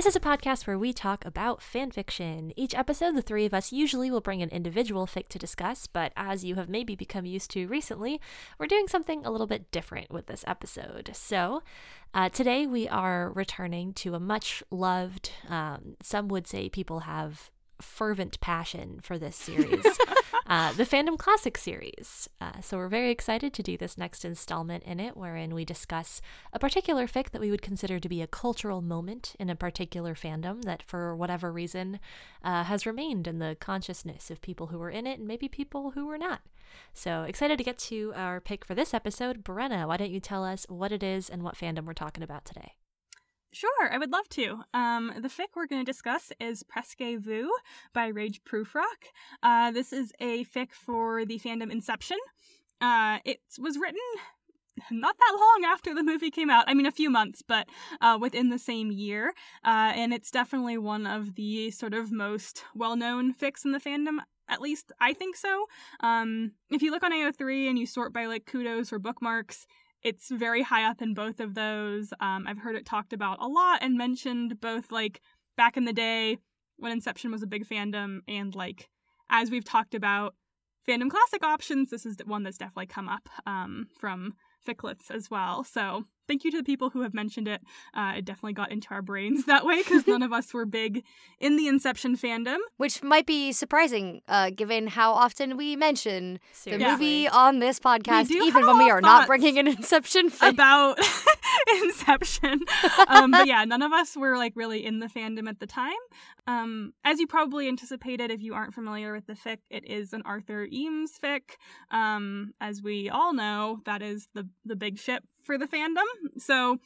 This is a podcast where we talk about fan fiction. Each episode, the three of us usually will bring an individual fic to discuss, but as you have maybe become used to recently, we're doing something a little bit different with this episode. So, uh, today we are returning to a much loved, um, some would say people have fervent passion for this series. uh, the Fandom Classic series. Uh, so we're very excited to do this next installment in it, wherein we discuss a particular fic that we would consider to be a cultural moment in a particular fandom that, for whatever reason, uh, has remained in the consciousness of people who were in it and maybe people who were not. So excited to get to our pick for this episode. Brenna, why don't you tell us what it is and what fandom we're talking about today? Sure, I would love to. Um, the fic we're going to discuss is Presque Vu by rageprufrock. Uh, this is a fic for the fandom Inception. Uh, it was written not that long after the movie came out. I mean, a few months, but uh, within the same year. Uh, and it's definitely one of the sort of most well known fics in the fandom. At least I think so. Um, if you look on AO3 and you sort by like kudos or bookmarks, it's very high up in both of those. Um, I've heard it talked about a lot and mentioned both like back in the day when Inception was a big fandom and like as we've talked about fandom classic options, this is one that's definitely come up um, from Ficlets as well. So thank you to the people who have mentioned it. Uh, it definitely got into our brains that way because none of us were big in the Inception fandom. Which might be surprising, uh, given how often we mention the Seriously. movie on this podcast, even when we are not bringing an Inception fic. about Inception. Um, but yeah, none of us were like really in the fandom at the time. Um, as you probably anticipated, if you aren't familiar with the fic, it is an Arthur Eames fic. Um, as we all know, that is the the big ship for the fandom. So,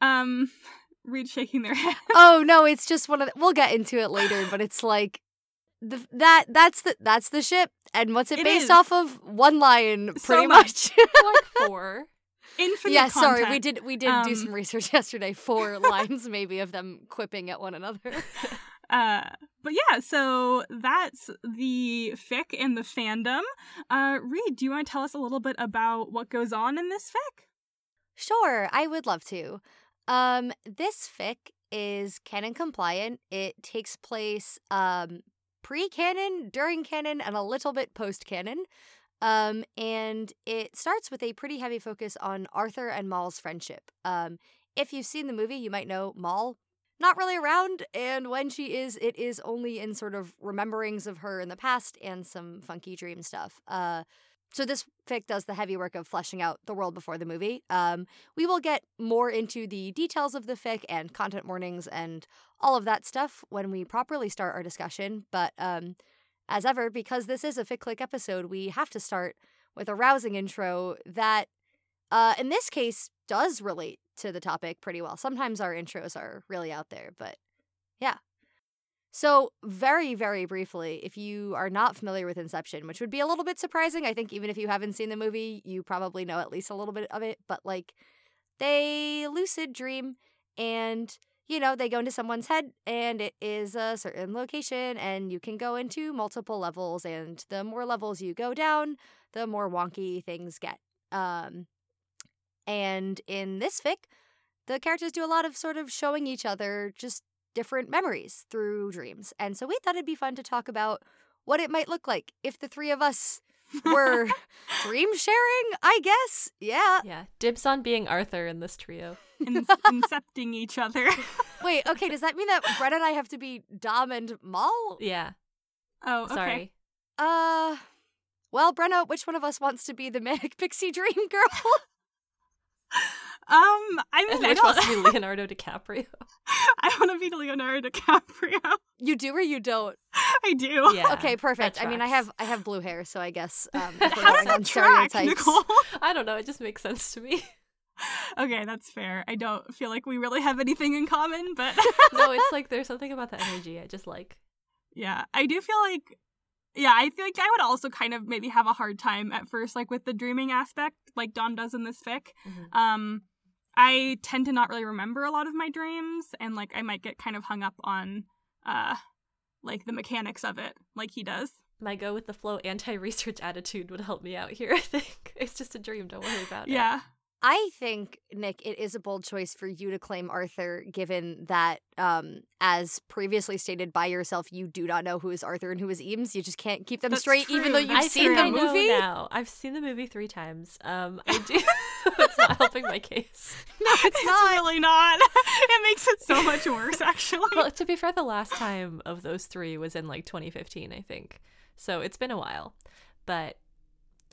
um, Reed shaking their head. oh no, it's just one of. The, we'll get into it later, but it's like the, that. That's the that's the ship, and what's it, It based is. off of? One line, So pretty much. much. like four. Infinite. yeah, sorry, we did we did do Um, some research yesterday. Four lines, maybe, of them quipping at one another. Uh, but yeah, so that's the fic and the fandom. Uh, Reed, do you want to tell us a little bit about what goes on in this fic? Sure, I would love to. Um, this fic is canon compliant. It takes place um pre-canon, during canon, and a little bit post-canon. Um, and it starts with a pretty heavy focus on Arthur and Mal's friendship. Um, if you've seen the movie, you might know Maul not really around, and when she is, it is only in sort of rememberings of her in the past and some funky dream stuff. Uh, so this fic does the heavy work of fleshing out the world before the movie. Um, we will get more into the details of the fic and content warnings and all of that stuff when we properly start our discussion. But um, as ever, because this is a fic click episode, we have to start with a rousing intro that, uh, in this case, does relate to the topic pretty well. Sometimes our intros are really out there, but yeah. So, very, very briefly, if you are not familiar with Inception, which would be a little bit surprising, I think even if you haven't seen the movie, you probably know at least a little bit of it, but like they lucid dream and you know, they go into someone's head and it is a certain location and you can go into multiple levels and the more levels you go down, the more wonky things get. Um and in this fic, the characters do a lot of sort of showing each other just different memories through dreams. And so we thought it'd be fun to talk about what it might look like if the three of us were dream sharing, I guess. Yeah. Yeah, dibs on being Arthur in this trio. In- incepting each other. Wait, okay, does that mean that Brett and I have to be Dom and Mal? Yeah, Oh, okay. sorry. Uh well, Brenna, which one of us wants to be the manic pixie dream girl? Um, I mean, And I which don't. wants to be Leonardo DiCaprio? I want to be Leonardo DiCaprio. you do or you don't? I do. Yeah. okay, perfect. I mean, I have I have blue hair, so I guess um, How does that track. Nicole? I don't know. It just makes sense to me. okay, that's fair. I don't feel like we really have anything in common, but no, it's like there's something about the energy I just like. yeah, I do feel like yeah, I feel like I would also kind of maybe have a hard time at first, like with the dreaming aspect, like Dom does in this fic. Mhm. Um, I tend to not really remember a lot of my dreams, and like I might get kind of hung up on, uh, like the mechanics of it, like he does. My go with the flow anti research attitude would help me out here, I think. It's just a dream, don't worry about it. Yeah, I think, Nick, it is a bold choice for you to claim Arthur, given that, um, as previously stated by yourself, you do not know who is Arthur and who is Eames. You just can't keep them That's straight, even though you've I seen the I movie. now. I've seen the movie three times. Um, I do. it's not helping my case. No, it's it's not. really not. it makes it so much worse, actually. Well, to be fair, the last time of those three was in like 2015, I think. So it's been a while. But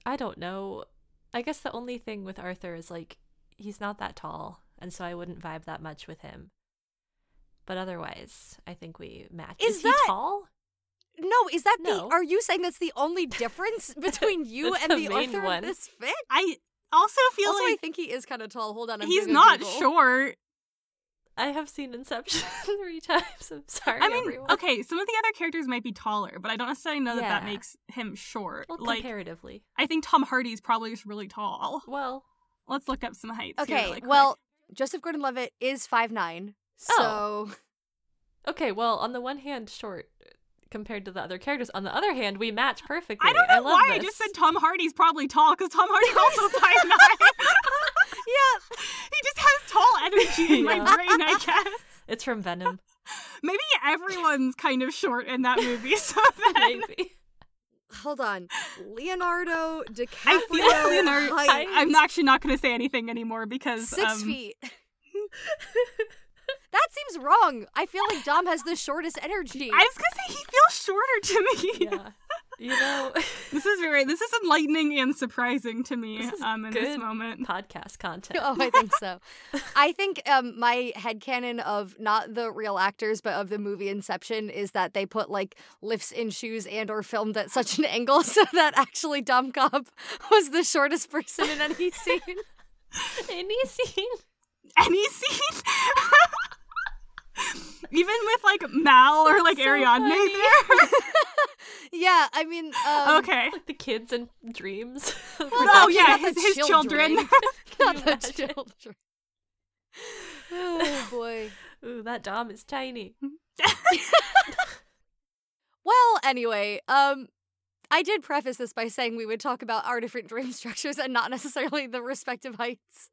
I don't know. I guess the only thing with Arthur is like he's not that tall, and so I wouldn't vibe that much with him. But otherwise, I think we match. Is he that- tall? No, is that No. the? Are you saying that's the only difference between you and the the, main Arthur one. of this fic? I also feel Also, I think he is kind of tall. Hold on, I'm he's not short. I have seen Inception three times. I'm sorry, I mean, everyone. okay, some of the other characters might be taller, but I don't necessarily know that that makes him short. Well, like, comparatively. I think Tom Hardy's probably just really tall. Well, Let's look up some heights. here Okay, really quick. well, Joseph Gordon-Levitt is five nine. Oh. So Oh. okay. Well, on the one hand, short uh, compared to the other characters. On the other hand, we match perfectly. I don't know love why I just said Tom Hardy's probably tall because Tom Hardy's also five nine. yeah, he just has tall energy in my brain, I guess. It's from Venom. Maybe everyone's kind of short in that movie, so then Maybe. hold on. Leonardo DiCaprio. I feel like Leonardo. I, I'm actually not going to say anything anymore because six um, feet. that seems wrong. I feel like Dom has the shortest energy. I was gonna say he feels shorter to me. yeah. You know, This is very. This is enlightening and surprising to me. This is um, in this moment. podcast content. Oh, I think so. I think um, my headcanon of not the real actors, but of the movie Inception is that they put like lifts in shoes and or filmed at such an angle so that actually Dom Cobb was the shortest person in any scene. Any scene. Any scene. Even with like Mal or like so Ariadne funny. there. yeah, I mean, um, okay. Like the kids and dreams. Well, Oh not- yeah, his, his children. Can not the children. Oh boy. Ooh, that Dom is tiny. Well, anyway, um, I did preface this by saying we would talk about our different dream structures and not necessarily the respective heights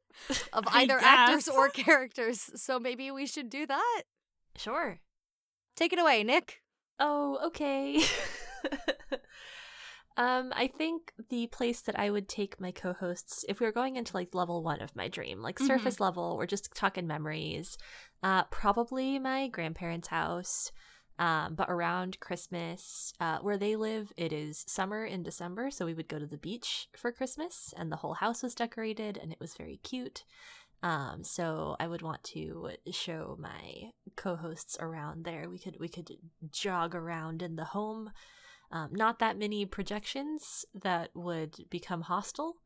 of either actors or characters. So maybe we should do that. Sure. Take it away, Nick. Oh, okay. um, I think the place that I would take my co-hosts, if we were going into like level one of my dream, like Mhm. surface level, or just talking memories, uh, probably my grandparents' house. Um, but around Christmas, uh, where they live, it is summer in December, so we would go to the beach for Christmas, and the whole house was decorated, and it was very cute. Um, so I would want to show my co-hosts around there. We could we could jog around in the home. Um, not that many projections that would become hostile.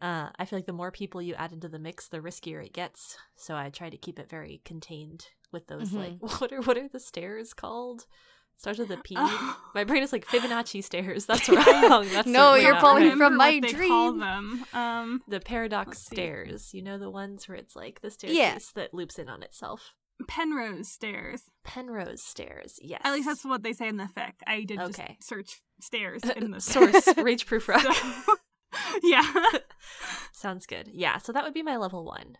Uh, I feel like the more people you add into the mix, the riskier it gets. So I try to keep it very contained with those like what are what are the stairs called? Starts with a P. Oh. My brain is like Fibonacci stairs. That's wrong. That's No, you're not pulling right. From my what they call dream. them. Um, the paradox Let's see. stairs. You know the ones where it's like the staircase that loops in on itself. Penrose stairs. Penrose stairs. Yes. At least that's what they say in the fic. I did Okay. just search stairs in the source. rageprufrock. So, yeah. Sounds good. Yeah. So that would be my level one.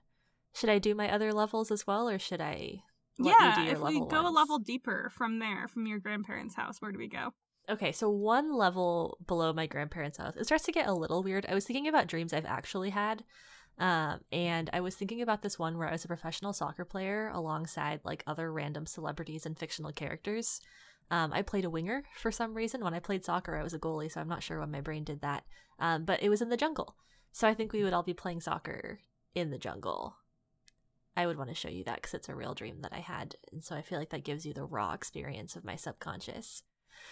Should I do my other levels as well, or should I? Yeah, you if we go a level deeper from there, from your grandparents' house, where do we go? Okay, so one level below my grandparents' house, it starts to get a little weird. I was thinking about dreams I've actually had. Um, and I was thinking about this one where I was a professional soccer player alongside like other random celebrities and fictional characters. Um, I played a winger for some reason. When I played soccer, I was a goalie, so I'm not sure when my brain did that. Um, but it was in the jungle. So I think we would all be playing soccer in the jungle. I would want to show you that because it's a real dream that I had. And so I feel like that gives you the raw experience of my subconscious.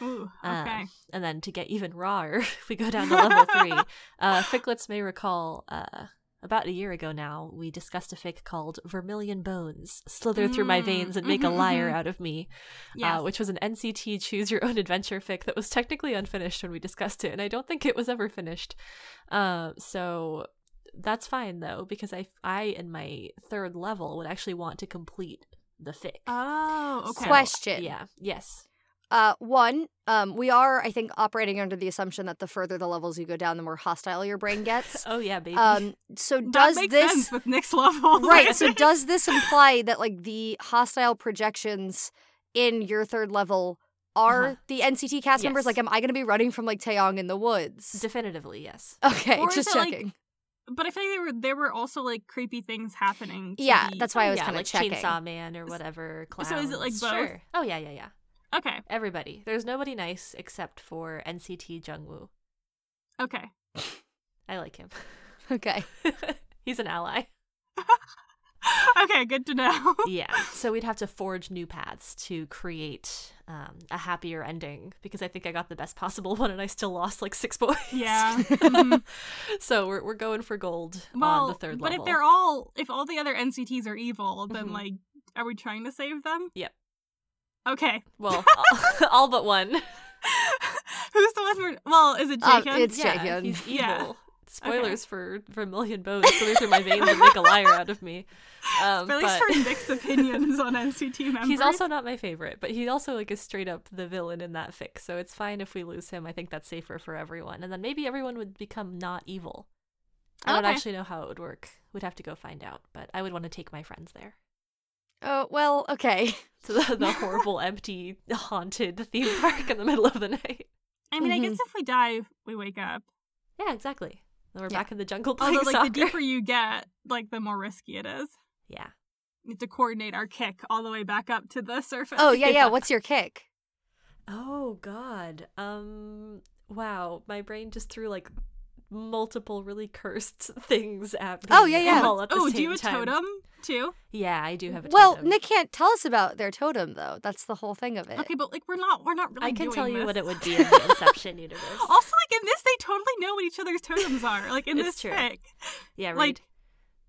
Ooh, Uh, okay. and then to get even rawer, if we go down to level three, uh, Ficklets may recall uh, about a year ago now, we discussed a fic called Vermilion Bones Slither Through My Mm, Veins and Make mhm, a Liar mhm. Out of Me, Yes. uh, which was an NCT Choose Your Own Adventure fic that was technically unfinished when we discussed it, and I don't think it was ever finished. Uh, so that's fine though, because I, I in my third level would actually want to complete the fic. oh, okay. So, Question. Yeah. Yes. Uh, one, um, we are, I think, operating under the assumption that the further the levels you go down, the more hostile your brain gets. Oh yeah, baby. Um, so That does makes this sense with Nick's level. right? So does this imply that like the hostile projections in your third level are Uh-huh. the NCT cast members? Like, am I going to be running from like Taeyong in the woods? Definitively, yes. okay, Or just it, like, checking. But I feel like there were there were also like creepy things happening. to yeah, the- that's why I Oh, was yeah, kind of like checking. Chainsaw Man or whatever. Clowns. So is it, like, both? Sure. Oh yeah, yeah, yeah. okay. Everybody. There's nobody nice except for NCT Jungwoo. Okay. I like him. Okay. He's an ally. okay, good to know. yeah. So we'd have to forge new paths to create um, a happier ending because I think I got the best possible one and I still lost like six boys. Yeah. Mhm. so we're we're going for gold well, on the third but level. if they're all if all the other NCTs are evil, then Mhm. like, are we trying to save them? Yep. Okay. well, all, all but one. Who's the one? We're, well, is it Um, Jacob? it's- yeah, Jaehyun. he's evil. Yeah. Spoilers for for a bones slither through my veins and make a liar out of me. Um, Spoilers but for Nick's opinions on NCT members. he's also not my favorite, but he also like is straight up the villain in that fic. So it's fine if we lose him. I think that's safer for everyone, and then maybe everyone would become not evil. I don't actually know how it would work. We'd have to go find out, but I would want to take my friends there Oh well, okay. to the, the horrible, empty, haunted theme park in the middle of the night. I mean, I Mhm. guess if we die, we wake up. Yeah, exactly. Then we're Yeah. back in the jungle playing Although, like, soccer. the deeper you get, like, the more risky it is. yeah. We have to coordinate our kick all the way back up to the surface. Oh yeah, yeah. Yeah. What's your kick? Oh God. Um. Wow. My brain just threw like multiple really cursed things at me. Oh, yeah, yeah. All at the oh, same do you have a time. totem too? Yeah, I do have a totem. Well, totem. Nick can't tell us about their totem though. That's the whole thing of it. Okay, but like we're not we're not really. I can doing tell you this. what it would be in the Inception universe. Also, like in this, they totally know what each other's totems are. Like in It's this true. fic, yeah, right. like-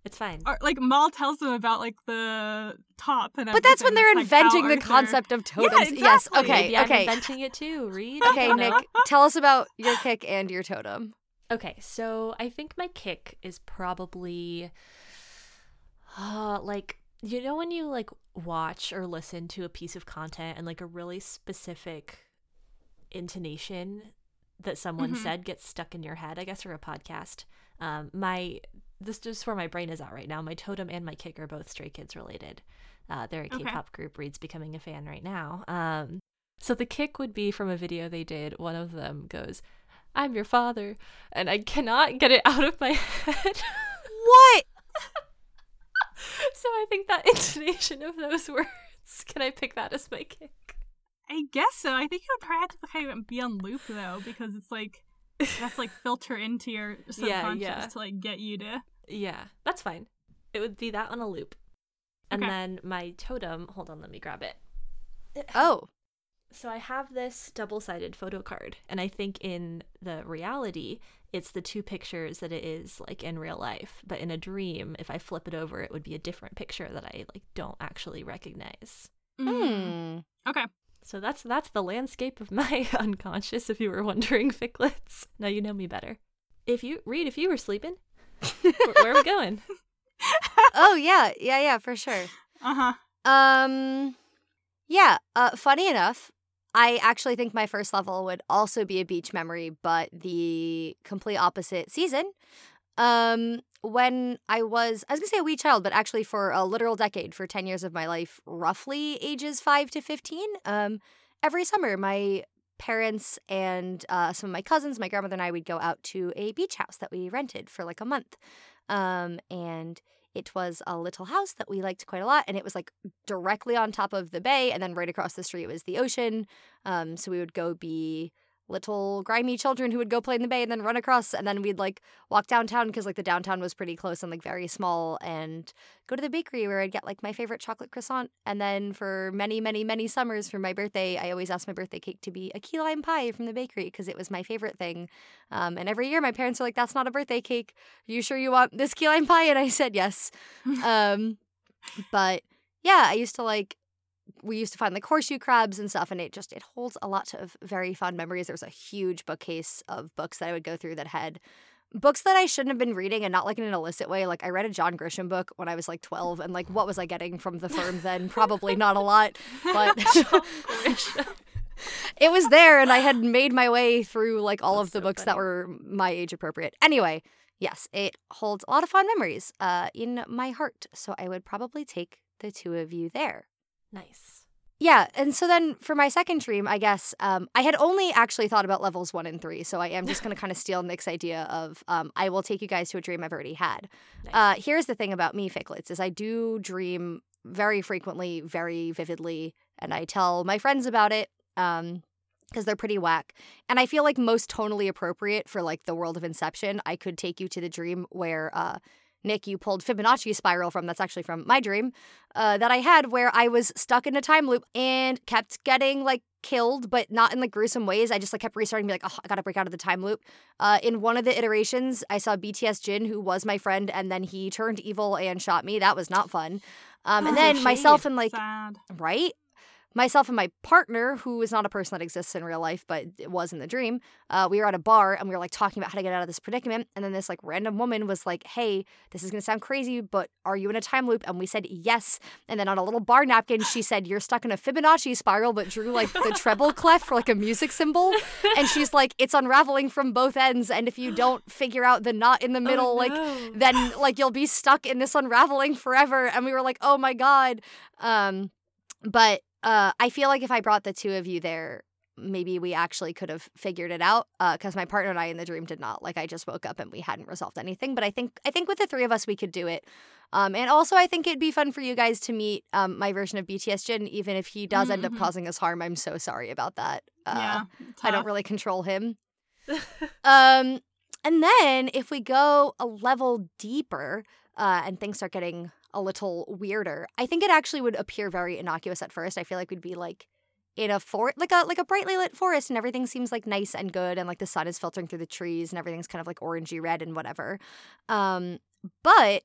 it's fine. or, like Mal tells them about like the top and. But that's when they're like, inventing the Arthur- concept of Yeah, totems. Yes. exactly. Okay. Maybe I'm okay. inventing it too. Read. Okay, Nick, tell us about your kick and your totem. Okay, so I think my kick is probably uh like you know when you like watch or listen to a piece of content and like a really specific intonation that someone Mhm. said gets stuck in your head, I guess, or a podcast. Um my this is where my brain is at right now. My totem and my kick are both Stray Kids related. Uh, they're a Okay. K-pop group. Reed's becoming a fan right now. Um, so the kick would be from a video they did. One of them goes, "I'm your father," and I cannot get it out of my head. What? so I think that intonation of those words. Can I pick that as my kick? I guess so. I think it would probably have to kind of be on loop though, because it's like that's like filter into your subconscious yeah. to like get you to. Yeah, that's fine. It would be that on a loop. And Okay. then my totem, hold on, let me grab it. Oh. So I have this double-sided photo card, and I think in the reality, it's the two pictures that it is like in real life. But in a dream, if I flip it over, it would be a different picture that I like don't actually recognize. Hmm. Okay. So that's that's the landscape of my unconscious. If you were wondering, ficklets. Now you know me better. If you read, if you were sleeping, where, where are we going? Oh yeah, yeah, yeah, for sure. Uh huh. Um, yeah. Uh, funny enough, I actually think my first level would also be a beach memory, but the complete opposite season. Um, when I was, I was gonna say a wee child, but actually for a literal decade, for ten years of my life, roughly ages five to fifteen. Um, every summer, my parents and uh, some of my cousins, my grandmother and I, would go out to a beach house that we rented for like a month. Um, and it was a little house that we liked quite a lot, and it was like directly on top of the bay, and then right across the street was the ocean. Um, so we would go be little grimy children who would go play in the bay and then run across and then we'd like walk downtown because like the downtown was pretty close and like very small and go to the bakery where I'd get like my favorite chocolate croissant. And then for many many many summers for my birthday I always asked my birthday cake to be a key lime pie from the bakery because it was my favorite thing. Um, and every year my parents are like that's not a birthday cake. Are you sure you want this key lime pie? And I said yes. Um, but yeah I used to like we used to find like horseshoe crabs and stuff and it just it holds a lot of very fond memories. There was a huge bookcase of books that i would go through that had books that i shouldn't have been reading and not like in an illicit way. Like i read a john grisham book when i was like 12 and like what was i getting from the firm then? Probably not a lot but it was there and i had made my way through like all That's of the so books that were my age appropriate. Anyway yes it holds a lot of fond memories uh, in my heart so i would probably take the two of you there nice. yeah, and so then for my second dream, I guess um, I had only actually thought about levels one and three, so I am just going to kind of steal Nick's idea of um, I will take you guys to a dream I've already had. Nice. Uh, here's the thing about me, Ficklets, is I do dream very frequently, very vividly, and I tell my friends about it. Um, because they're pretty whack. And I feel like most tonally appropriate for like the world of Inception, I could take you to the dream where uh Nick, you pulled Fibonacci spiral from. That's actually from my dream uh, that I had, where I was stuck in a time loop and kept getting like killed, but not in like gruesome ways. I just like kept restarting, be like, oh, I gotta break out of the time loop. Uh, in one of the iterations, I saw BTS Jin, who was my friend, and then he turned evil and shot me. That was not fun. Um, and then myself and like Sad. right? Myself and my partner, who is not a person that exists in real life, but it was in the dream, uh, we were at a bar and we were like talking about how to get out of this predicament. And then this like random woman was like, Hey, this is gonna sound crazy, but are you in a time loop? And we said yes. And then on a little bar napkin, she said, You're stuck in a Fibonacci spiral, but drew like the treble clef for like a music symbol. And she's like, It's unraveling from both ends. And if you don't figure out the knot in the middle, like no. then like you'll be stuck in this unraveling forever and we were like oh my god um but uh i feel like if i brought the two of you there maybe we actually could have figured it out because my partner and i in the dream did not. Like i just woke up and we hadn't resolved anything but i think i think with the three of us we could do it. Um and also i think it'd be fun for you guys to meet um my version of bts jin even if he does end up Mhm. causing us harm i'm so sorry about that. Uh yeah, i don't really control him. Um, and then if we go a level deeper uh, and things start getting a little weirder, I think it actually would appear very innocuous at first. I feel like we'd be like in a forest, like a like a brightly lit forest, and everything seems like nice and good, and like the sun is filtering through the trees, and everything's kind of like orangey red and whatever. Um, but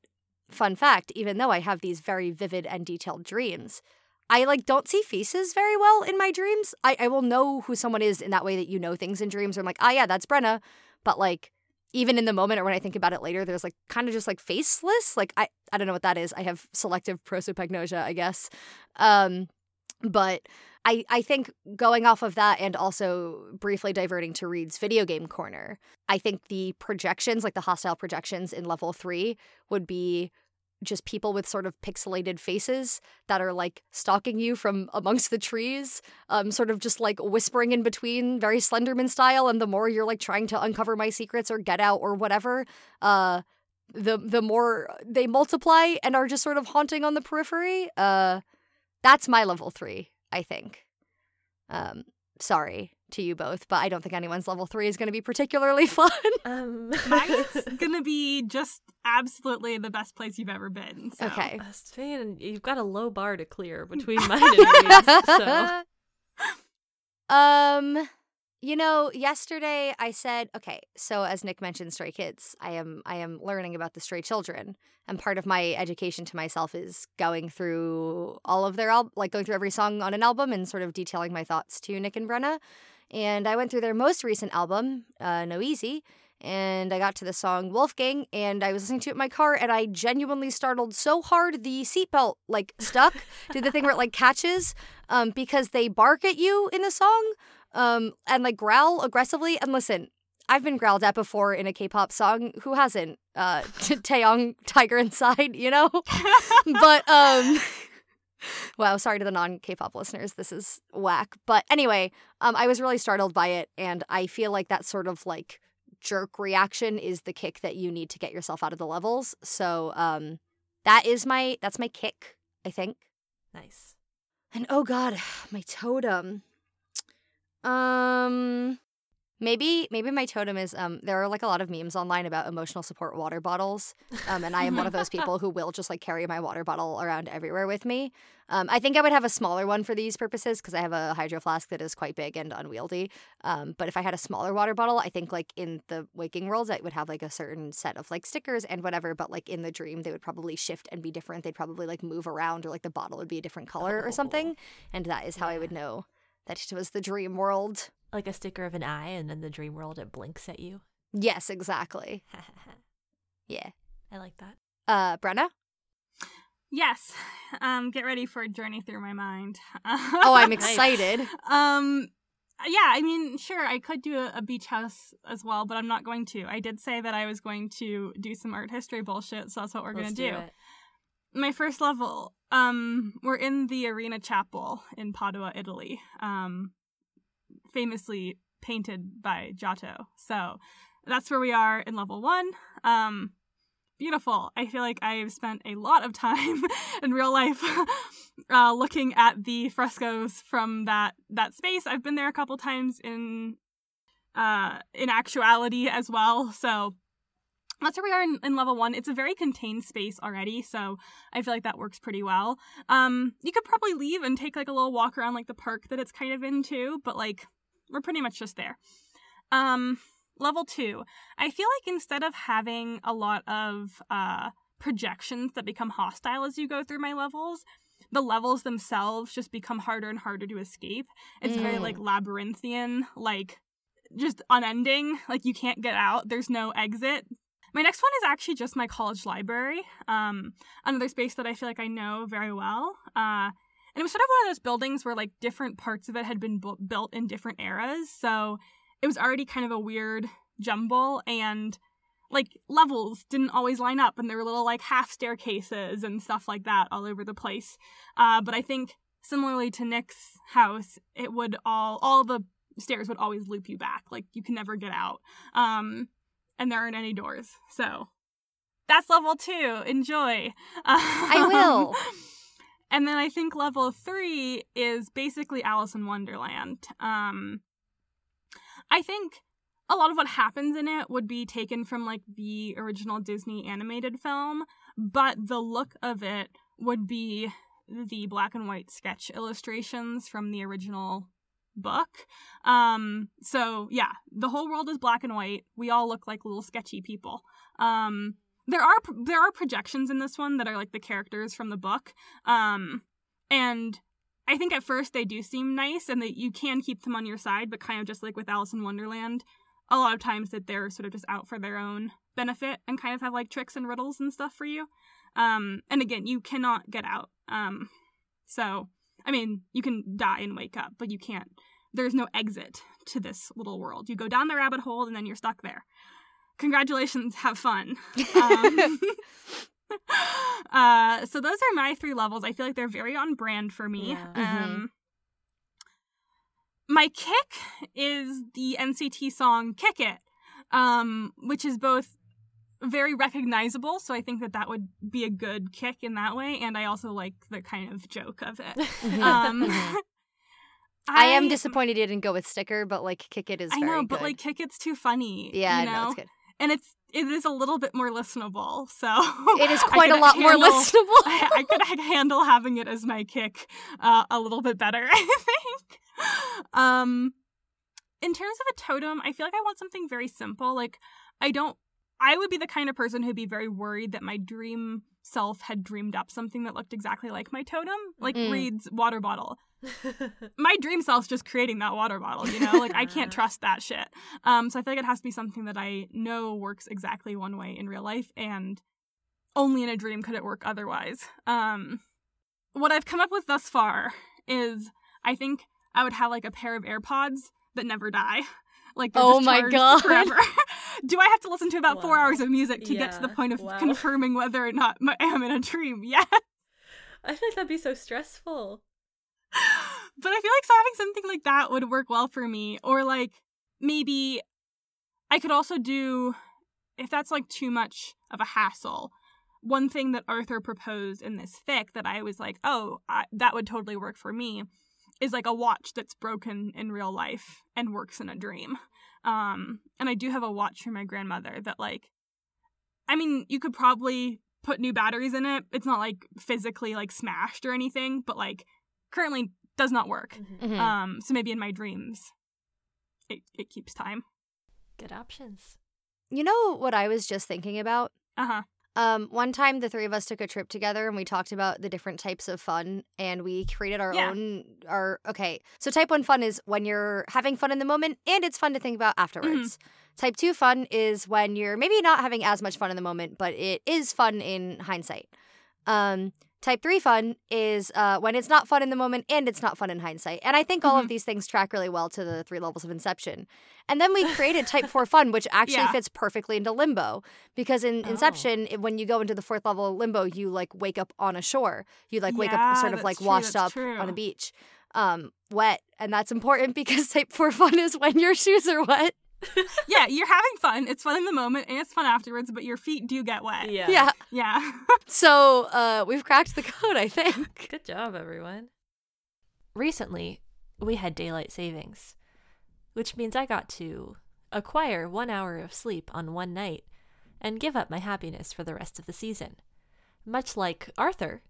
fun fact, even though I have these very vivid and detailed dreams. I like don't see faces very well in my dreams. I, I will know who someone is in that way that you know things in dreams. I'm like, ah, yeah, that's Brenna. But like, even in the moment or when I think about it later, there's like kind of just like faceless. Like I, I don't know what that is. I have selective prosopagnosia, I guess. Um, but I, I think going off of that and also briefly diverting to Reed's video game corner, I think the projections, like the hostile projections in level three, would be just people with sort of pixelated faces that are like stalking you from amongst the trees, um, sort of just like whispering in between, very Slenderman style. And the more you're like trying to uncover my secrets or get out or whatever, uh, the the more they multiply and are just sort of haunting on the periphery. Uh, that's my level three, I think. Um, sorry to you both, but I don't think anyone's level three is going to be particularly fun. um, Mine's gonna be just absolutely the best place you've ever been. So. okay. Uh, Stan, you've got a low bar to clear between mine and Reed's, so um you know yesterday i said okay so as nick mentioned stray kids i am i am learning about the stray children and part of my education to myself is going through all of their al- like going through every song on an album and sort of detailing my thoughts to nick and brenna and i went through their most recent album uh, no easy and I got to the song Wolfgang, and I was listening to it in my car, and I genuinely startled so hard the seatbelt like stuck, did the thing where it like catches, um, because they bark at you in the song, um, and like growl aggressively. And listen, I've been growled at before in a K-pop song. Who hasn't? Uh, Taeyong, Tiger Inside, you know. but um. Wow, sorry to the non K-pop listeners. This is whack. But anyway, um, I was really startled by it, and I feel like that sort of like jerk reaction is the kick that you need to get yourself out of the levels. So um, that is my that's my kick. I think. nice. And oh god, my totem. Um Maybe maybe my totem is um there are like a lot of memes online about emotional support water bottles. Um and I am one of those people who will just like carry my water bottle around everywhere with me. Um I think I would have a smaller one for these purposes because I have a hydro flask that is quite big and unwieldy. Um but if I had a smaller water bottle, I think like in the waking world I would have like a certain set of like stickers and whatever, but like in the dream they would probably shift and be different. They'd probably like move around or like the bottle would be a different color or something. And that is how I would know that it was the dream world. Like a sticker of an eye, and then the dream world it blinks at you. Yes, exactly. Yeah. I like that. Uh, Brenna? Yes. Um, get ready for a journey through my mind. Oh, I'm excited. Um, yeah, I mean, sure, I could do a, a beach house as well, but I'm not going to. I did say that I was going to do some art history bullshit, so that's what we're Let's gonna do. it. My first level, um, we're in the Arena Chapel in Padua, Italy. Um, famously painted by Giotto. So that's where we are in level one. Um, beautiful. I feel like I've spent a lot of time in real life uh, looking at the frescoes from that that space. I've been there a couple times in uh, in actuality as well. So that's where we are in, in level one. It's a very contained space already, so I feel like that works pretty well. Um, you could probably leave and take like a little walk around like the park that it's kind of in too, but like we're pretty much just there. Um, level two, I feel like instead of having a lot of uh projections that become hostile as you go through my levels, the levels themselves just become harder and harder to escape. It's very Mm. like labyrinthian, like just unending. Like you can't get out. There's no exit. My next one is actually just my college library. Um, another space that I feel like I know very well. Uh, and it was sort of one of those buildings where like different parts of it had been bu- built in different eras. So it was already kind of a weird jumble and like levels didn't always line up and there were little like half staircases and stuff like that all over the place. Uh, but I think similarly to Nick's house, it would all all the stairs would always loop you back. Like you can never get out. Um, and there aren't any doors. So that's level two. Enjoy. I will. And then I think level three is basically Alice in Wonderland. Um, I think a lot of what happens in it would be taken from like the original Disney animated film, but the look of it would be the black and white sketch illustrations from the original book. Um, so yeah, the whole world is black and white. We all look like little sketchy people. Um, there are there are projections in this one that are like the characters from the book. Um, and I think at first they do seem nice and that you can keep them on your side, but kind of just like with Alice in Wonderland, a lot of times that they're sort of just out for their own benefit and kind of have like tricks and riddles and stuff for you. Um, and again, you cannot get out. Um, so I mean, you can die and wake up, but you can't. There's no exit to this little world. You go down the rabbit hole and then you're stuck there. Congratulations, have fun. Um, uh, so those are my three levels. I feel like they're very on brand for me. Yeah. Um, my kick is the NCT song "Kick It," um, which is both very recognizable. So I think that that would be a good kick in that way, and I also like the kind of joke of it. Um, Mhm. I am disappointed you didn't go with sticker, but like kick it is I know, but good. like kick it's too funny. yeah, you no, know? it's good. And it's it is a little bit more listenable. So It is quite a lot more listenable. I, I could handle having it as my kick uh, a little bit better. I think. Um, in terms of a totem, I feel like I want something very simple. Like I don't. I would be the kind of person who'd be very worried that my dream self had dreamed up something that looked exactly like my totem, like Mm. Reed's water bottle my dream self's just creating that water bottle, you know? Like I can't trust that shit. Um so I feel like it has to be something that I know works exactly one way in real life and only in a dream could it work otherwise. Um what I've come up with thus far is I think I would have like a pair of AirPods that never die. Like Oh my God. forever. Do I have to listen to about four hours of music to get to the point of wow. confirming whether or not I am in a dream? Yeah. I feel like that'd be so stressful. but I feel like so having something like that would work well for me. Or like maybe I could also do if that's like too much of a hassle. One thing that Arthur proposed in this fic that I was like, oh, I, that would totally work for me, is like a watch that's broken in real life and works in a dream. Um, and I do have a watch from my grandmother that like, I mean, you could probably put new batteries in it. It's not like physically like smashed or anything, but like currently does not work. Mhm. Mhm. Um, so maybe in my dreams, it it keeps time. Good options. you know what I was just thinking about? Uh huh. Um, one time the three of us took a trip together and we talked about the different types of fun and we created our Yeah. own our okay. So type 1 fun is when you're having fun in the moment and it's fun to think about afterwards. Type 2 fun is when you're maybe not having as much fun in the moment, but it is fun in hindsight. Um Type 3 fun is uh, when it's not fun in the moment and it's not fun in hindsight. And I think all of Mhm. these things track really well to the three levels of Inception. And then we created Type 4 fun, which actually Yeah. fits perfectly into limbo. Because in Oh. Inception, when you go into the fourth level of limbo, you like wake up on a shore. You like wake Yeah, up sort of like true, washed up on a beach, um, wet. And that's important because Type 4 fun is when your shoes are wet. yeah, you're having fun. It's fun in the moment and it's fun afterwards, but your feet do get wet. Yeah. Yeah. Yeah. So uh, we've cracked the code, I think. Good job, everyone. Recently, we had daylight savings, which means I got to acquire one hour of sleep on one night and give up my happiness for the rest of the season. Much like Arthur,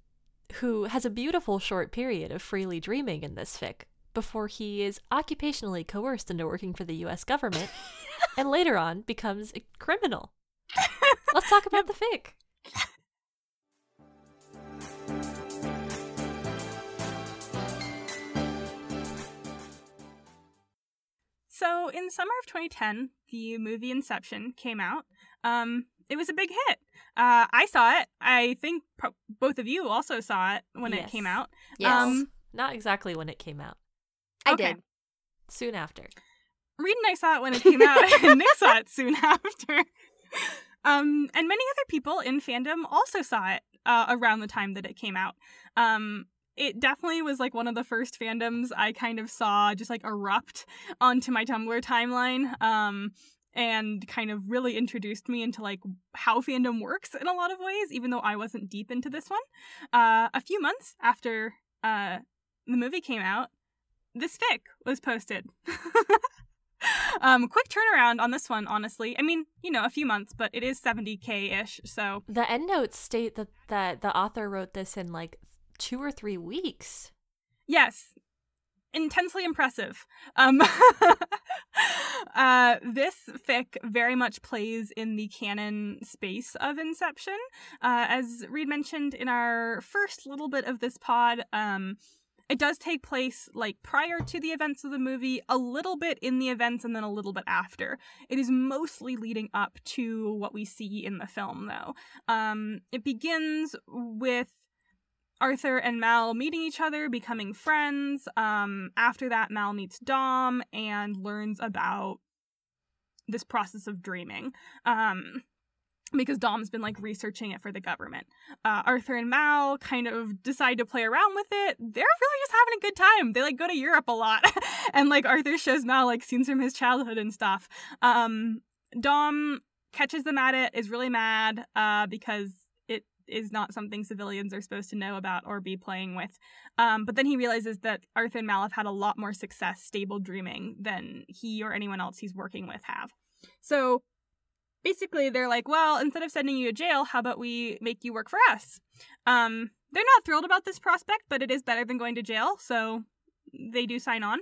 who has a beautiful short period of freely dreaming in this fic before he is occupationally coerced into working for the US government and later on becomes a criminal. Let's talk about the fic. So, in the summer of 2010, the movie Inception came out. Um, it was a big hit. Uh, I saw it. I think pro- both of you also saw it when it came out. Yes, Um, Not exactly when it came out, I okay. did. soon after. Reed and I saw it when it came out, and Nick saw it soon after. Um, and many other people in fandom also saw it uh, around the time that it came out. Um, it definitely was like one of the first fandoms I kind of saw just like erupt onto my Tumblr timeline. Um, and kind of really introduced me into like how fandom works in a lot of ways, even though I wasn't deep into this one. Uh, a few months after uh, the movie came out, this fic was posted. um, quick turnaround on this one, honestly. I mean, you know, a few months, but it is 70k ish, so The endnotes state that, that the author wrote this in like two or three weeks. yes, intensely impressive. Um, uh, this fic very much plays in the canon space of Inception. Uh, as Reed mentioned in our first little bit of this pod, um, it does take place like prior to the events of the movie, a little bit in the events, and then a little bit after. It is mostly leading up to what we see in the film, though. Um, it begins with Arthur and Mal meeting each other, becoming friends. Um, after that, Mal meets Dom and learns about this process of dreaming. Um, because Dom's been like researching it for the government. Uh, Arthur and Mal kind of decide to play around with it. They're really just having a good time. They like go to Europe a lot, and like Arthur shows Mal like scenes from his childhood and stuff. Um, Dom catches them at it, is really mad uh, because it is not something civilians are supposed to know about or be playing with. Um, but then he realizes that Arthur and Mal have had a lot more success stable dreaming than he or anyone else he's working with have. So basically, they're like, well, instead of sending you to jail, how about we make you work for us? Um, they're not thrilled about this prospect, but it is better than going to jail, so they do sign on.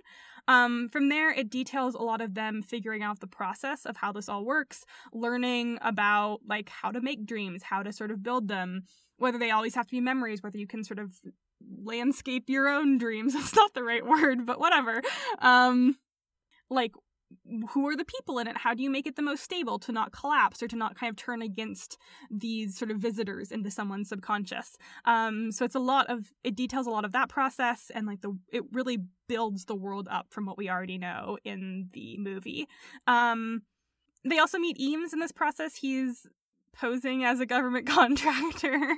Um, from there, it details a lot of them figuring out the process of how this all works, learning about like how to make dreams, how to sort of build them, whether they always have to be memories, whether you can sort of landscape your own dreams. That's not the right word, but whatever. Um, like who are the people in it? How do you make it the most stable to not collapse or to not kind of turn against these sort of visitors into someone's subconscious? Um, so it's a lot of it details a lot of that process and like the it really builds the world up from what we already know in the movie. Um, they also meet Eames in this process. He's posing as a government contractor.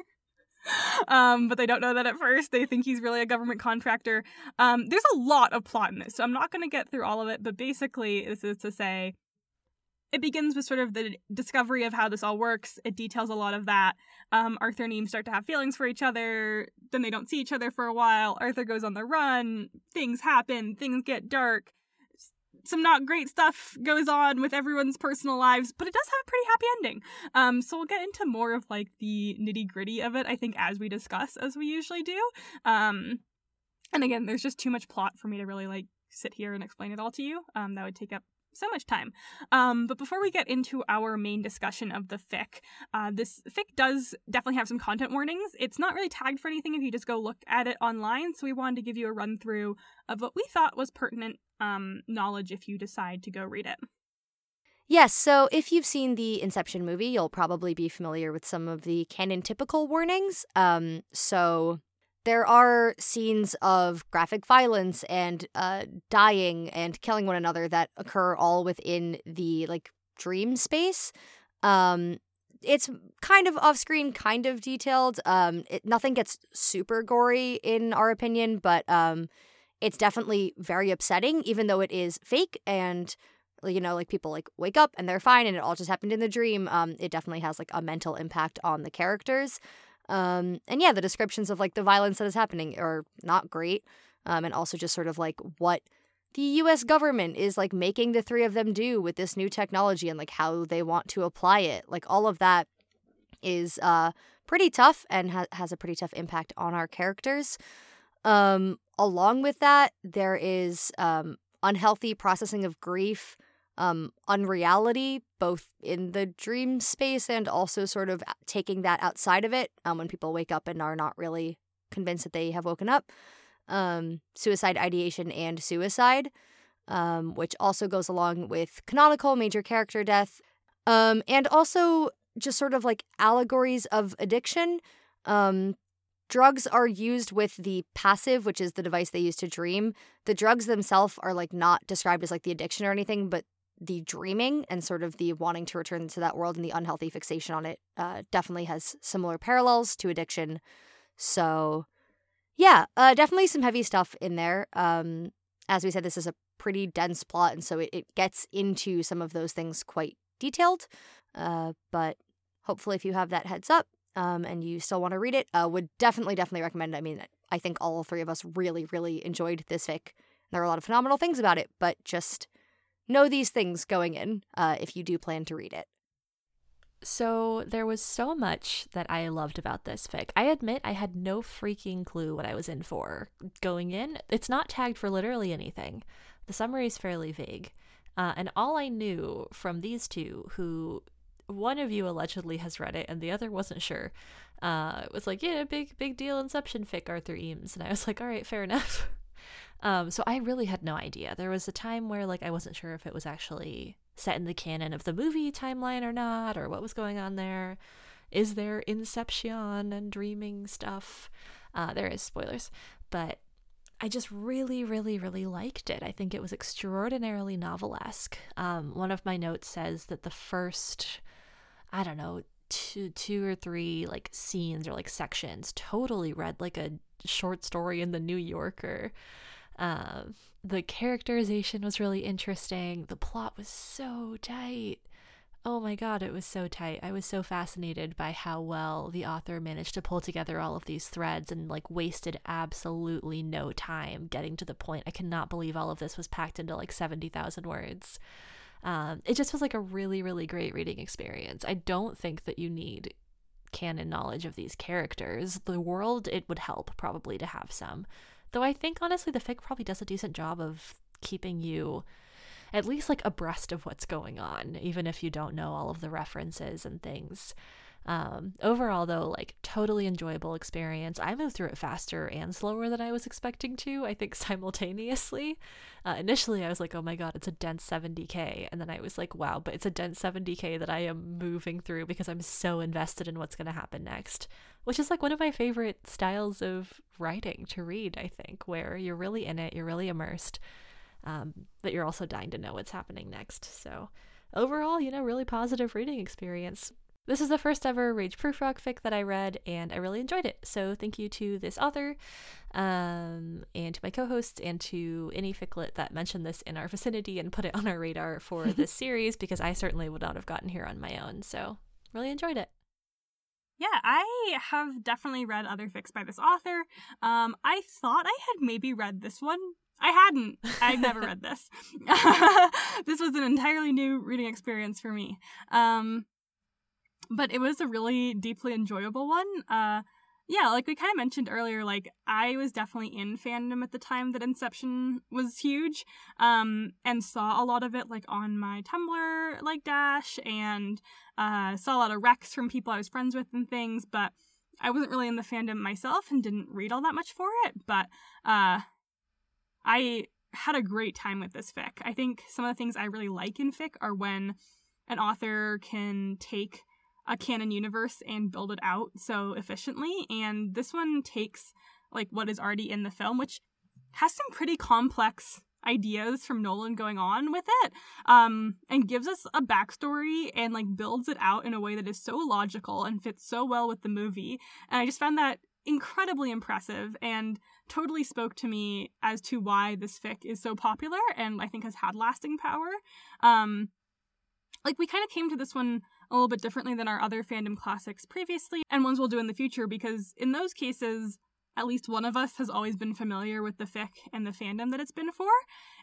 Um, but they don't know that at first. They think he's really a government contractor. Um, there's a lot of plot in this, so I'm not going to get through all of it, but basically, this is to say it begins with sort of the discovery of how this all works. It details a lot of that. Um, Arthur and Eames start to have feelings for each other. Then they don't see each other for a while. Arthur goes on the run. Things happen. Things get dark. Some not great stuff goes on with everyone's personal lives, but it does have a pretty happy ending. Um, so we'll get into more of like the nitty gritty of it, I think, as we discuss, as we usually do. Um, and again, there's just too much plot for me to really like sit here and explain it all to you. Um, that would take up so much time. Um, but before we get into our main discussion of the fic, uh, this fic does definitely have some content warnings. It's not really tagged for anything if you just go look at it online. So we wanted to give you a run through of what we thought was pertinent um, knowledge if you decide to go read it. Yes, so if you've seen the Inception movie, you'll probably be familiar with some of the canon typical warnings. Um, so there are scenes of graphic violence and uh, dying and killing one another that occur all within the like dream space. Um, it's kind of off screen, kind of detailed. Um, it, nothing gets super gory in our opinion, but um, it's definitely very upsetting, even though it is fake and you know like people like wake up and they're fine and it all just happened in the dream. Um, it definitely has like a mental impact on the characters. Um, and yeah, the descriptions of like the violence that is happening are not great. Um, and also just sort of like what the US government is like making the three of them do with this new technology and like how they want to apply it. Like all of that is uh pretty tough and ha- has a pretty tough impact on our characters. Um along with that, there is um unhealthy processing of grief um, unreality, both in the dream space and also sort of taking that outside of it um, when people wake up and are not really convinced that they have woken up. Um, suicide ideation and suicide, um, which also goes along with canonical major character death, um, and also just sort of like allegories of addiction. Um, drugs are used with the PASIV, which is the device they use to dream. The drugs themselves are like not described as like the addiction or anything, but the dreaming and sort of the wanting to return to that world and the unhealthy fixation on it uh, definitely has similar parallels to addiction. So, yeah, uh, definitely some heavy stuff in there. Um, as we said, this is a pretty dense plot, and so it, it gets into some of those things quite detailed. Uh, but hopefully, if you have that heads up um, and you still want to read it, uh, would definitely, definitely recommend. I mean, I think all three of us really, really enjoyed this fic. There are a lot of phenomenal things about it, but just know these things going in uh, if you do plan to read it. So there was so much that I loved about this fic. I admit I had no freaking clue what I was in for going in. It's not tagged for literally anything. The summary is fairly vague. Uh, and all I knew from these two, who one of you allegedly has read it and the other wasn't sure, uh, was like, yeah, big, big deal Inception fic, Arthur Eames. And I was like, all right, fair enough. Um, so I really had no idea. There was a time where like I wasn't sure if it was actually set in the canon of the movie timeline or not, or what was going on there. Is there inception and dreaming stuff? Uh, there is spoilers, but I just really, really, really liked it. I think it was extraordinarily novelesque. Um, one of my notes says that the first, I don't know, two, two or three like scenes or like sections totally read like a short story in the New Yorker. Uh, the characterization was really interesting. The plot was so tight. Oh my god, it was so tight. I was so fascinated by how well the author managed to pull together all of these threads and like wasted absolutely no time getting to the point. I cannot believe all of this was packed into like 70,000 words. Um, it just was like a really, really great reading experience. I don't think that you need canon knowledge of these characters. The world, it would help probably to have some. Though I think honestly the fic probably does a decent job of keeping you at least like abreast of what's going on, even if you don't know all of the references and things. Um, overall, though, like totally enjoyable experience. I moved through it faster and slower than I was expecting to. I think simultaneously. Uh, initially, I was like, "Oh my god, it's a dense 70k," and then I was like, "Wow!" But it's a dense 70k that I am moving through because I'm so invested in what's going to happen next. Which is like one of my favorite styles of writing to read. I think where you're really in it, you're really immersed, um, but you're also dying to know what's happening next. So overall, you know, really positive reading experience. This is the first ever rageprufrock fic that I read, and I really enjoyed it. So thank you to this author, um, and to my co-hosts, and to any ficlet that mentioned this in our vicinity and put it on our radar for this series, because I certainly would not have gotten here on my own. So really enjoyed it. Yeah, I have definitely read other fics by this author. Um, I thought I had maybe read this one I hadn't. I've never read this. this was an entirely new reading experience for me. Um, but it was a really deeply enjoyable one. Uh, yeah, like we kind of mentioned earlier, like I was definitely in fandom at the time that Inception was huge, um, and saw a lot of it like on my Tumblr like dash, and uh, saw a lot of recs from people I was friends with and things. But I wasn't really in the fandom myself and didn't read all that much for it. But uh, I had a great time with this fic. I think some of the things I really like in fic are when an author can take a canon universe and build it out so efficiently. And this one takes like what is already in the film, which has some pretty complex ideas from Nolan going on with it, um, and gives us a backstory and like builds it out in a way that is so logical and fits so well with the movie. And I just found that incredibly impressive and totally spoke to me as to why this fic is so popular and I think has had lasting power. Um, like we kind of came to this one a little bit differently than our other fandom classics previously, and ones we'll do in the future, because in those cases, at least one of us has always been familiar with the fic and the fandom that it's been for.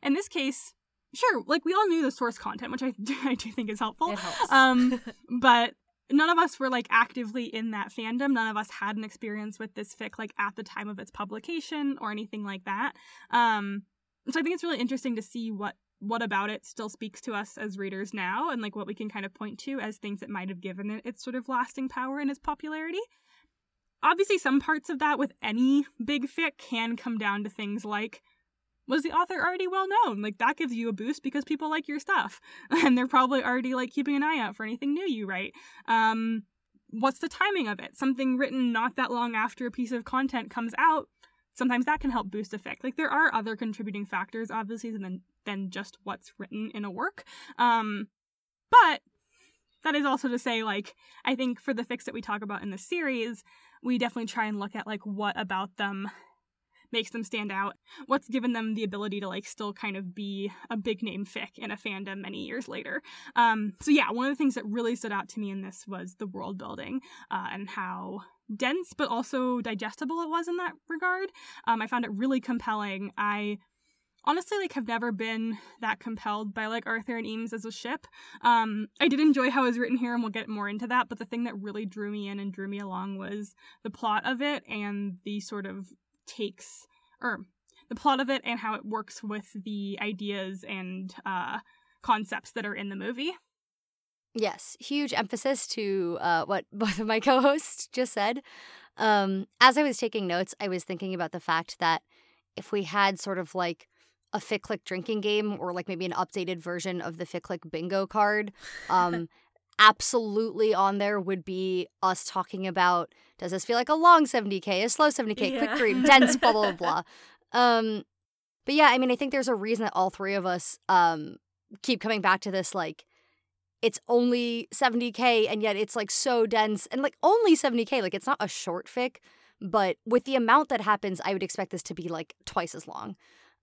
In this case, sure, like we all knew the source content, which I do, I do think is helpful. It helps. Um, but none of us were like actively in that fandom. None of us had an experience with this fic like at the time of its publication or anything like that. Um, so I think it's really interesting to see what what about it still speaks to us as readers now and like what we can kind of point to as things that might have given it its sort of lasting power and its popularity. Obviously, some parts of that with any big fic can come down to things like was the author already well known? Like that gives you a boost because people like your stuff and they're probably already like keeping an eye out for anything new you write. Um what's the timing of it? Something written not that long after a piece of content comes out sometimes that can help boost effect. Like there are other contributing factors, obviously, than than just what's written in a work. Um, but that is also to say, like, I think for the fics that we talk about in the series, we definitely try and look at like what about them makes them stand out what's given them the ability to like still kind of be a big name fic in a fandom many years later um so yeah one of the things that really stood out to me in this was the world building uh, and how dense but also digestible it was in that regard. Um, I found it really compelling. I honestly like have never been that compelled by like Arthur and Eames as a ship. Um, I did enjoy how it was written here, and we'll get more into that. But the thing that really drew me in and drew me along was the plot of it and the sort of takes or the plot of it and how it works with the ideas and uh, concepts that are in the movie. Yes, huge emphasis to uh, what both of my co hosts just said. Um, as I was taking notes, I was thinking about the fact that if we had sort of like a FicClick drinking game or like maybe an updated version of the FicClick bingo card, um, absolutely on there would be us talking about does this feel like a long 70k, a slow 70k, Yeah. quick read, dense, blah, blah, blah. Um, but yeah, I mean, I think there's a reason that all three of us um, keep coming back to this like, it's only 70k and yet it's like so dense and like only 70k like it's not a short fic but with the amount that happens i would expect this to be like twice as long.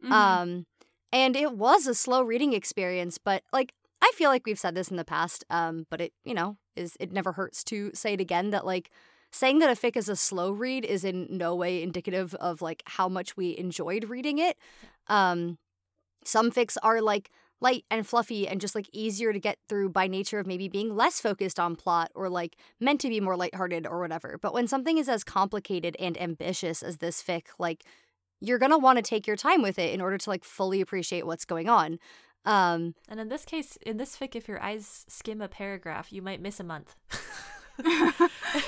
Mhm. um and it was a slow reading experience but like i feel like we've said this in the past um but it you know is it never hurts to say it again that like saying that a fic is a slow read is in no way indicative of like how much we enjoyed reading it. Um some fics are like light and fluffy and just like easier to get through by nature of maybe being less focused on plot or like meant to be more lighthearted or whatever. But when something is as complicated and ambitious as this fic, like you're gonna want to take your time with it in order to like fully appreciate what's going on. Um, And in this case, in this fic, if your eyes skim a paragraph, you might miss a month.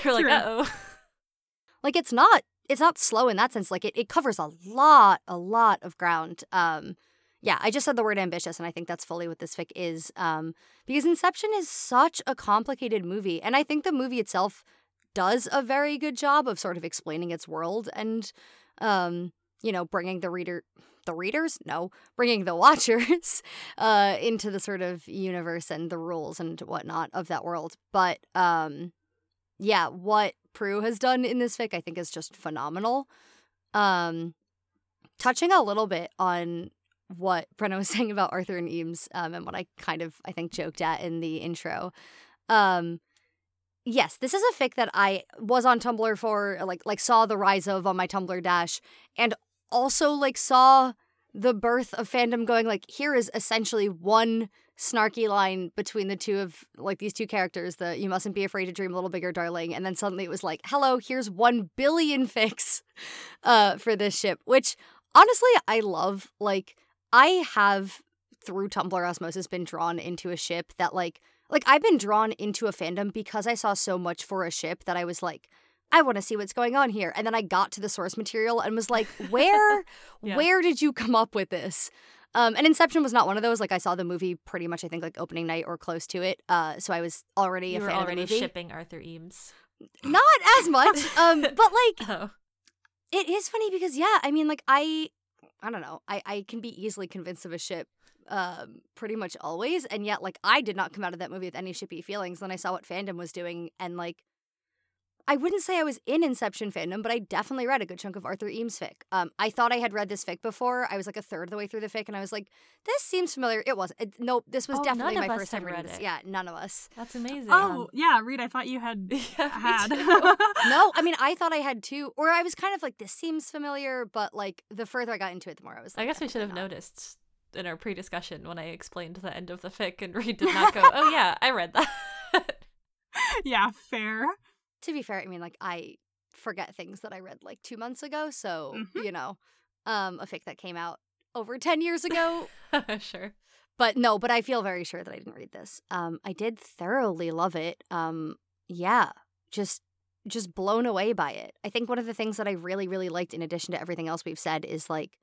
You're like, uh oh. like it's not it's not slow in that sense. Like it, it covers a lot, a lot of ground. Um, yeah, I just said the word ambitious, and I think that's fully what this fic is. Um, because Inception is such a complicated movie, and I think the movie itself does a very good job of sort of explaining its world and, um, you know, bringing the reader, the readers, no, bringing the watchers, uh, into the sort of universe and the rules and whatnot of that world. But, um, yeah, what Prue has done in this fic, I think, is just phenomenal. Um, touching a little bit on what Brenna was saying about Arthur and Eames, um, and what I kind of I think joked at in the intro. Um, yes, this is a fic that I was on Tumblr for, like like saw the rise of on my Tumblr dash, and also like saw the birth of fandom going like here is essentially one snarky line between the two of like these two characters the you mustn't be afraid to dream a little bigger darling and then suddenly it was like hello here's 1 billion fics uh for this ship which honestly I love like I have through Tumblr osmosis been drawn into a ship that like like I've been drawn into a fandom because I saw so much for a ship that I was like I want to see what's going on here. And then I got to the source material and was like, where yeah. where did you come up with this? Um, and Inception was not one of those. Like I saw the movie pretty much, I think, like opening night or close to it. Uh, so I was already you a fan already of the movie. shipping Arthur Eames. Not as much, um, but like Oh. it is funny because yeah, I mean, like I, I don't know, I I can be easily convinced of a ship, um, pretty much always, and yet like I did not come out of that movie with any shippy feelings. Then I saw what fandom was doing, and like I wouldn't say I was in Inception fandom, but I definitely read a good chunk of Arthur Eames fic. Um, I thought I had read this fic before. I was like a third of the way through the fic, and I was like, "This seems familiar." It wasn't. It, nope, this was Oh, definitely my first time read reading this. it. Yeah, none of us. That's amazing. Oh, yeah, Reed, I thought you had yeah, had. No, I mean I thought I had too, or I was kind of like, "This seems familiar," but like the further I got into it, the more I was. like, I guess we should have not." noticed in our pre-discussion when I explained the end of the fic and Reed did not go, "Oh yeah, I read that." yeah, fair. To be fair, I mean like I forget things that I read like two months ago, so Mhm. you know, um, a fic that came out over ten years ago sure. but no, but I feel very sure that I didn't read this. Um, I did thoroughly love it. Um, yeah, just just blown away by it. I think one of the things that I really really liked, in addition to everything else we've said, is like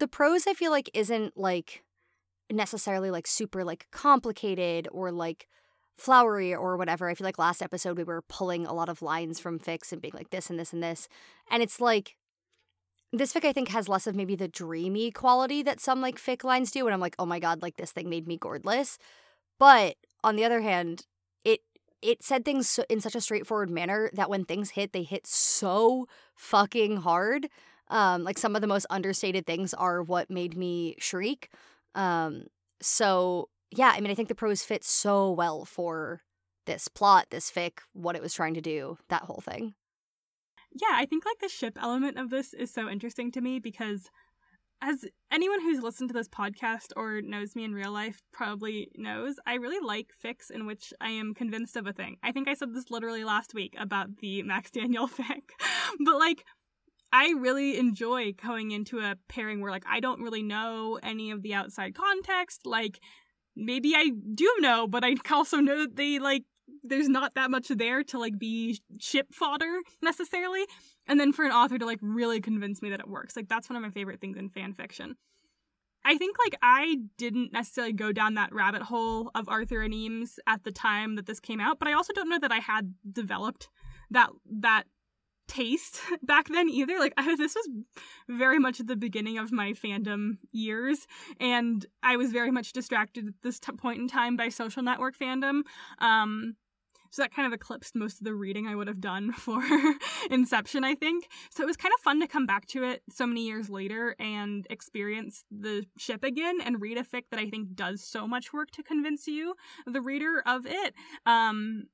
the prose. I feel like isn't like necessarily like super like complicated or like flowery or whatever. I feel like last episode we were pulling a lot of lines from fics and being like this and this and this, and it's like this fic I think has less of maybe the dreamy quality that some like fic lines do, and I'm like, oh my god, like this thing made me gourdless. But on the other hand, it it said things in such a straightforward manner that when things hit, they hit so fucking hard. Um, like some of the most understated things are what made me shriek. Um, so yeah, I mean, I think the prose fits so well for this plot, this fic, what it was trying to do, that whole thing. Yeah, I think like the ship element of this is so interesting to me because as anyone who's listened to this podcast or knows me in real life probably knows, I really like fics in which I am convinced of a thing. I think I said this literally last week about the Max Daniel fic. but like I really enjoy going into a pairing where like I don't really know any of the outside context. Like maybe I do know, but I also know that they like there's not that much there to like be ship fodder necessarily. And then for an author to like really convince me that it works. Like that's one of my favorite things in fan fiction. I think like I didn't necessarily go down that rabbit hole of Arthur and Eames at the time that this came out, but I also don't know that I had developed that that taste back then either. Like I, this was very much at the beginning of my fandom years, and I was very much distracted at this t- point in time by social network fandom. Um, so that kind of eclipsed most of the reading I would have done for Inception, I think. So it was kind of fun to come back to it so many years later and experience the ship again and read a fic that I think does so much work to convince you, the reader, of it. Um,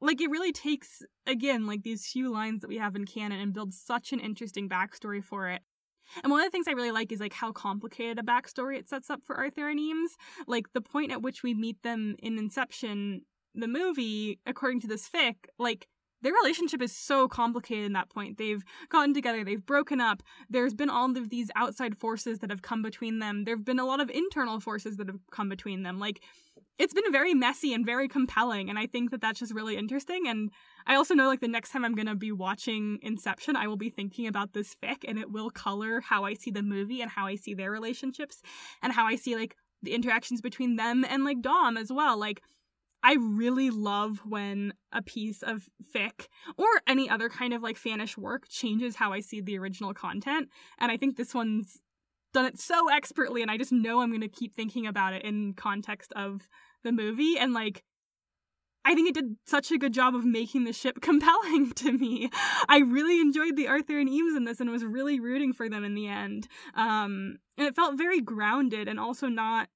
like it really takes again like these few lines that we have in canon and builds such an interesting backstory for it and one of the things I really like is like how complicated a backstory it sets up for Arthur and Eames. Like the point at which we meet them in Inception, the movie, according to this fic, like their relationship is so complicated in that point. They've gotten together, they've broken up, there's been all of these outside forces that have come between them. There've been a lot of internal forces that have come between them. Like it's been very messy and very compelling and i think that that's just really interesting and i also know like the next time i'm going to be watching inception i will be thinking about this fic and it will color how i see the movie and how i see their relationships and how i see like the interactions between them and like dom as well like I really love when a piece of fic or any other kind of like fanish work changes how I see the original content. And I think this one's done it so expertly and I just know I'm going to keep thinking about it in context of the movie and like I think it did such a good job of making the ship compelling to me. I really enjoyed the Arthur and Eames in this and was really rooting for them in the end. Um and it felt very grounded and also not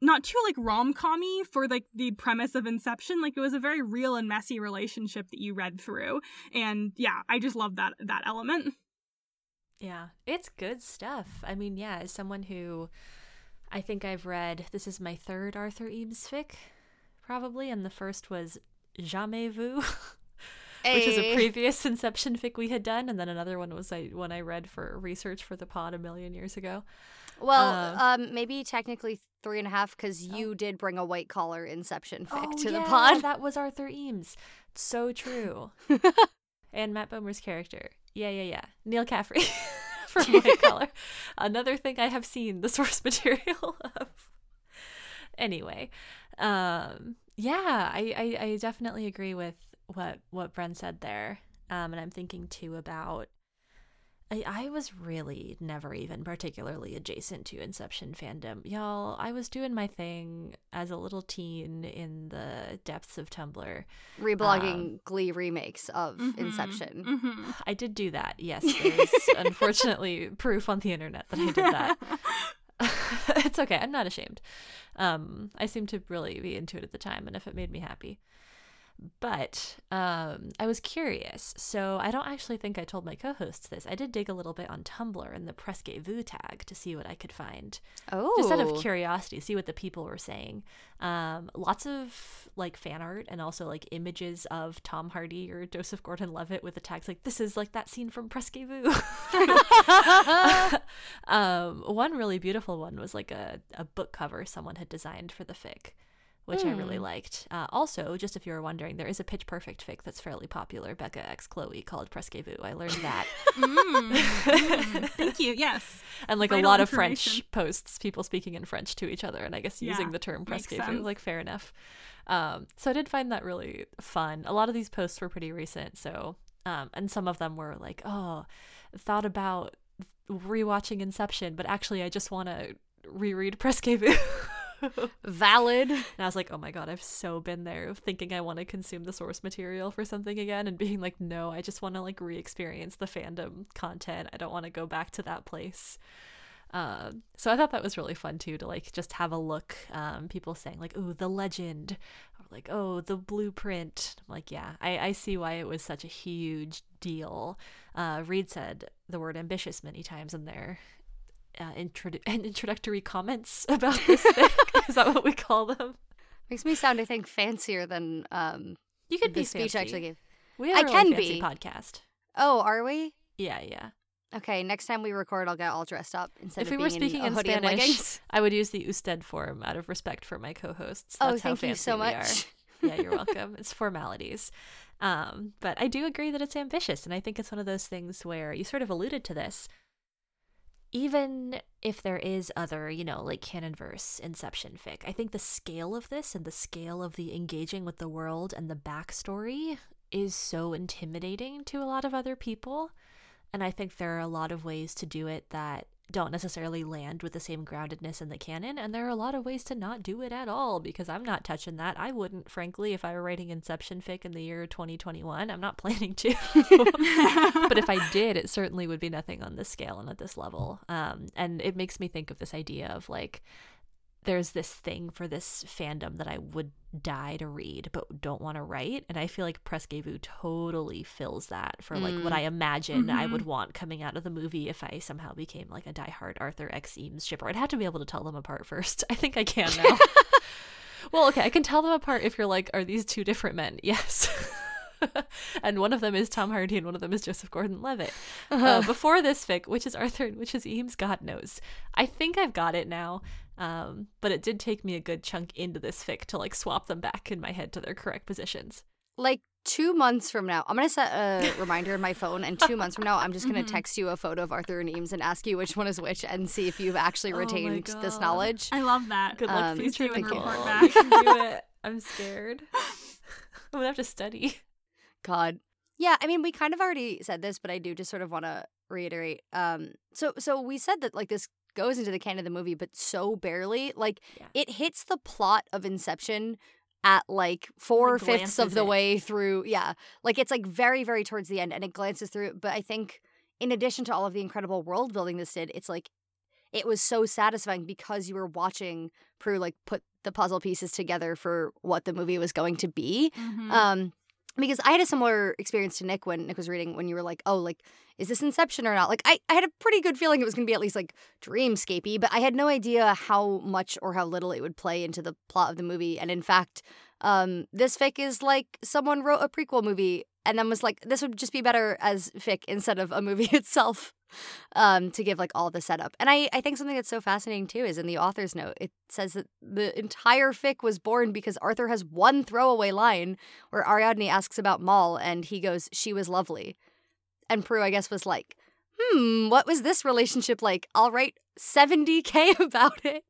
not too like rom-commy for like the premise of Inception. Like it was a very real and messy relationship that you read through. And yeah, I just love that that element. Yeah, it's good stuff. I mean, yeah, as someone who I think I've read, this is my third Arthur Eames fic, probably, and the first was Jamais Vu. Which is a previous Inception fic we had done, and then another one was I one I read for research for the pod a million years ago. Well, Uh, um, maybe technically three and a half because you did bring a white collar Inception fic oh, to yeah, the pod. That was Arthur Eames. So true. and Matt Bomer's character. Yeah, yeah, yeah. Neal Caffrey for White Collar. Another thing I have seen the source material of. Anyway, um, yeah, I, I, I definitely agree with what what Bren said there. Um, and I'm thinking too about I, I was really never even particularly adjacent to Inception fandom. Y'all, I was doing my thing as a little teen in the depths of Tumblr. Reblogging Um, Glee remakes of Mhm, Inception. mhm. I did do that. Yes, there's unfortunately proof on the internet that I did that. it's okay. I'm not ashamed. Um, I seemed to really be into it at the time, and if it made me happy. But um, I was curious, so I don't actually think I told my co-hosts this. I did dig a little bit on Tumblr in the Presque Vu tag to see what I could find, Oh, just out of curiosity, see what the people were saying. Um, lots of like fan art and also like images of Tom Hardy or Joseph Gordon-Levitt with the tags like "This is like that scene from Presque Vu." um, one really beautiful one was like a, a book cover someone had designed for the fic, which I really Hmm. liked. Uh, also, just if you were wondering, there is a Pitch Perfect fic that's fairly popular, Beca X Chloe, called Presque Vu. I learned that. Mm, mm. Thank you. Yes. and like a lot of French posts, people speaking in French to each other, and I guess using Yeah, the term Presque Vu. Like, fair enough. Um, so I did find that really fun. A lot of these posts were pretty recent, so um, and some of them were like, oh, thought about rewatching Inception, but actually I just want to reread Presque Vu. valid. And I was like, oh my god, I've so been there thinking I want to consume the source material for something again and being like, no, I just want to like re experience the fandom content. I don't want to go back to that place. Um, so I thought that was really fun too to like just have a look. Um, people saying like, "Oh, the legend," or like, "Oh, the blueprint." I'm like, yeah, I, I see why it was such a huge deal. Uh, Reed said the word ambitious many times in their uh, introdu- introductory comments about this thing. Is that what we call them? Makes me sound, I think, fancier than um You could the be speech I fancy. actually gave. We I can fancy be. podcast. Oh, are we? Yeah, yeah. Okay, next time we record, I'll get all dressed up instead of if we were speaking in, a in and Spanish. I would use the usted form out of respect for my co-hosts. Oh, That's how thank you so much. yeah, you're welcome. It's formalities. Um, but I do agree that it's ambitious, and I think it's one of those things where you sort of alluded to this. Even if there is other, you know, like canon verse Inception fic, I think the scale of this and the scale of the engaging with the world and the backstory is so intimidating to a lot of other people. And I think there are a lot of ways to do it that don't necessarily land with the same groundedness in the canon. And there are a lot of ways to not do it at all because I'm not touching that. I wouldn't, frankly, if I were writing Inception fic in the year 2021. I'm not planning to. but if I did, it certainly would be nothing on this scale and at this level. Um, and it makes me think of this idea of like, there's this thing for this fandom that I would die to read but don't want to write. And I feel like Presque Vu totally fills that for like what Mm. I imagine I Mhm. would want coming out of the movie if I somehow became like a diehard Arthur X Eames shipper. I'd have to be able to tell them apart first. I think I can now. well, okay, I can tell them apart if you're like, are these two different men? Yes. and one of them is Tom Hardy and one of them is Joseph Gordon Levitt. Uh, before this fic, which is Arthur and which is Eames, God knows. I think I've got it now. Um, but it did take me a good chunk into this fic to like swap them back in my head to their correct positions. like two months from now, I'm gonna set a reminder in my phone, and two months from now, I'm just gonna Mhm. text you a photo of Arthur and Eames and ask you which one is which, and see if you've actually Oh retained this knowledge. I love that. Good luck, Um, future and report You back. do it. I'm scared. I'm gonna have to study. God. Yeah, I mean, we kind of already said this, but I do just sort of want to reiterate. Um, so so we said that like this goes into the canon of the movie, but so barely. Like Yeah. it hits the plot of Inception at like four Like, fifths of the it. way through. Yeah, like it's like very very towards the end, and it glances through. But I think in addition to all of the incredible world building this did, it's like it was so satisfying because you were watching Prue like put the puzzle pieces together for what the movie was going to be. Mhm. Um, because I had a similar experience to Nick when Nick was reading when you were like, oh, like, is this Inception or not? Like, I, I had a pretty good feeling it was going to be at least like dreamscapey, but I had no idea how much or how little it would play into the plot of the movie. And in fact, um, this fic is like someone wrote a prequel movie and then was like, this would just be better as fic instead of a movie itself um, to give like all the setup. And I, I think something that's so fascinating too is in the author's note, it says that the entire fic was born because Arthur has one throwaway line where Ariadne asks about Mal and he goes, She was lovely. And Prue, I guess, was like, Hmm, what was this relationship like? I'll write 70K about it.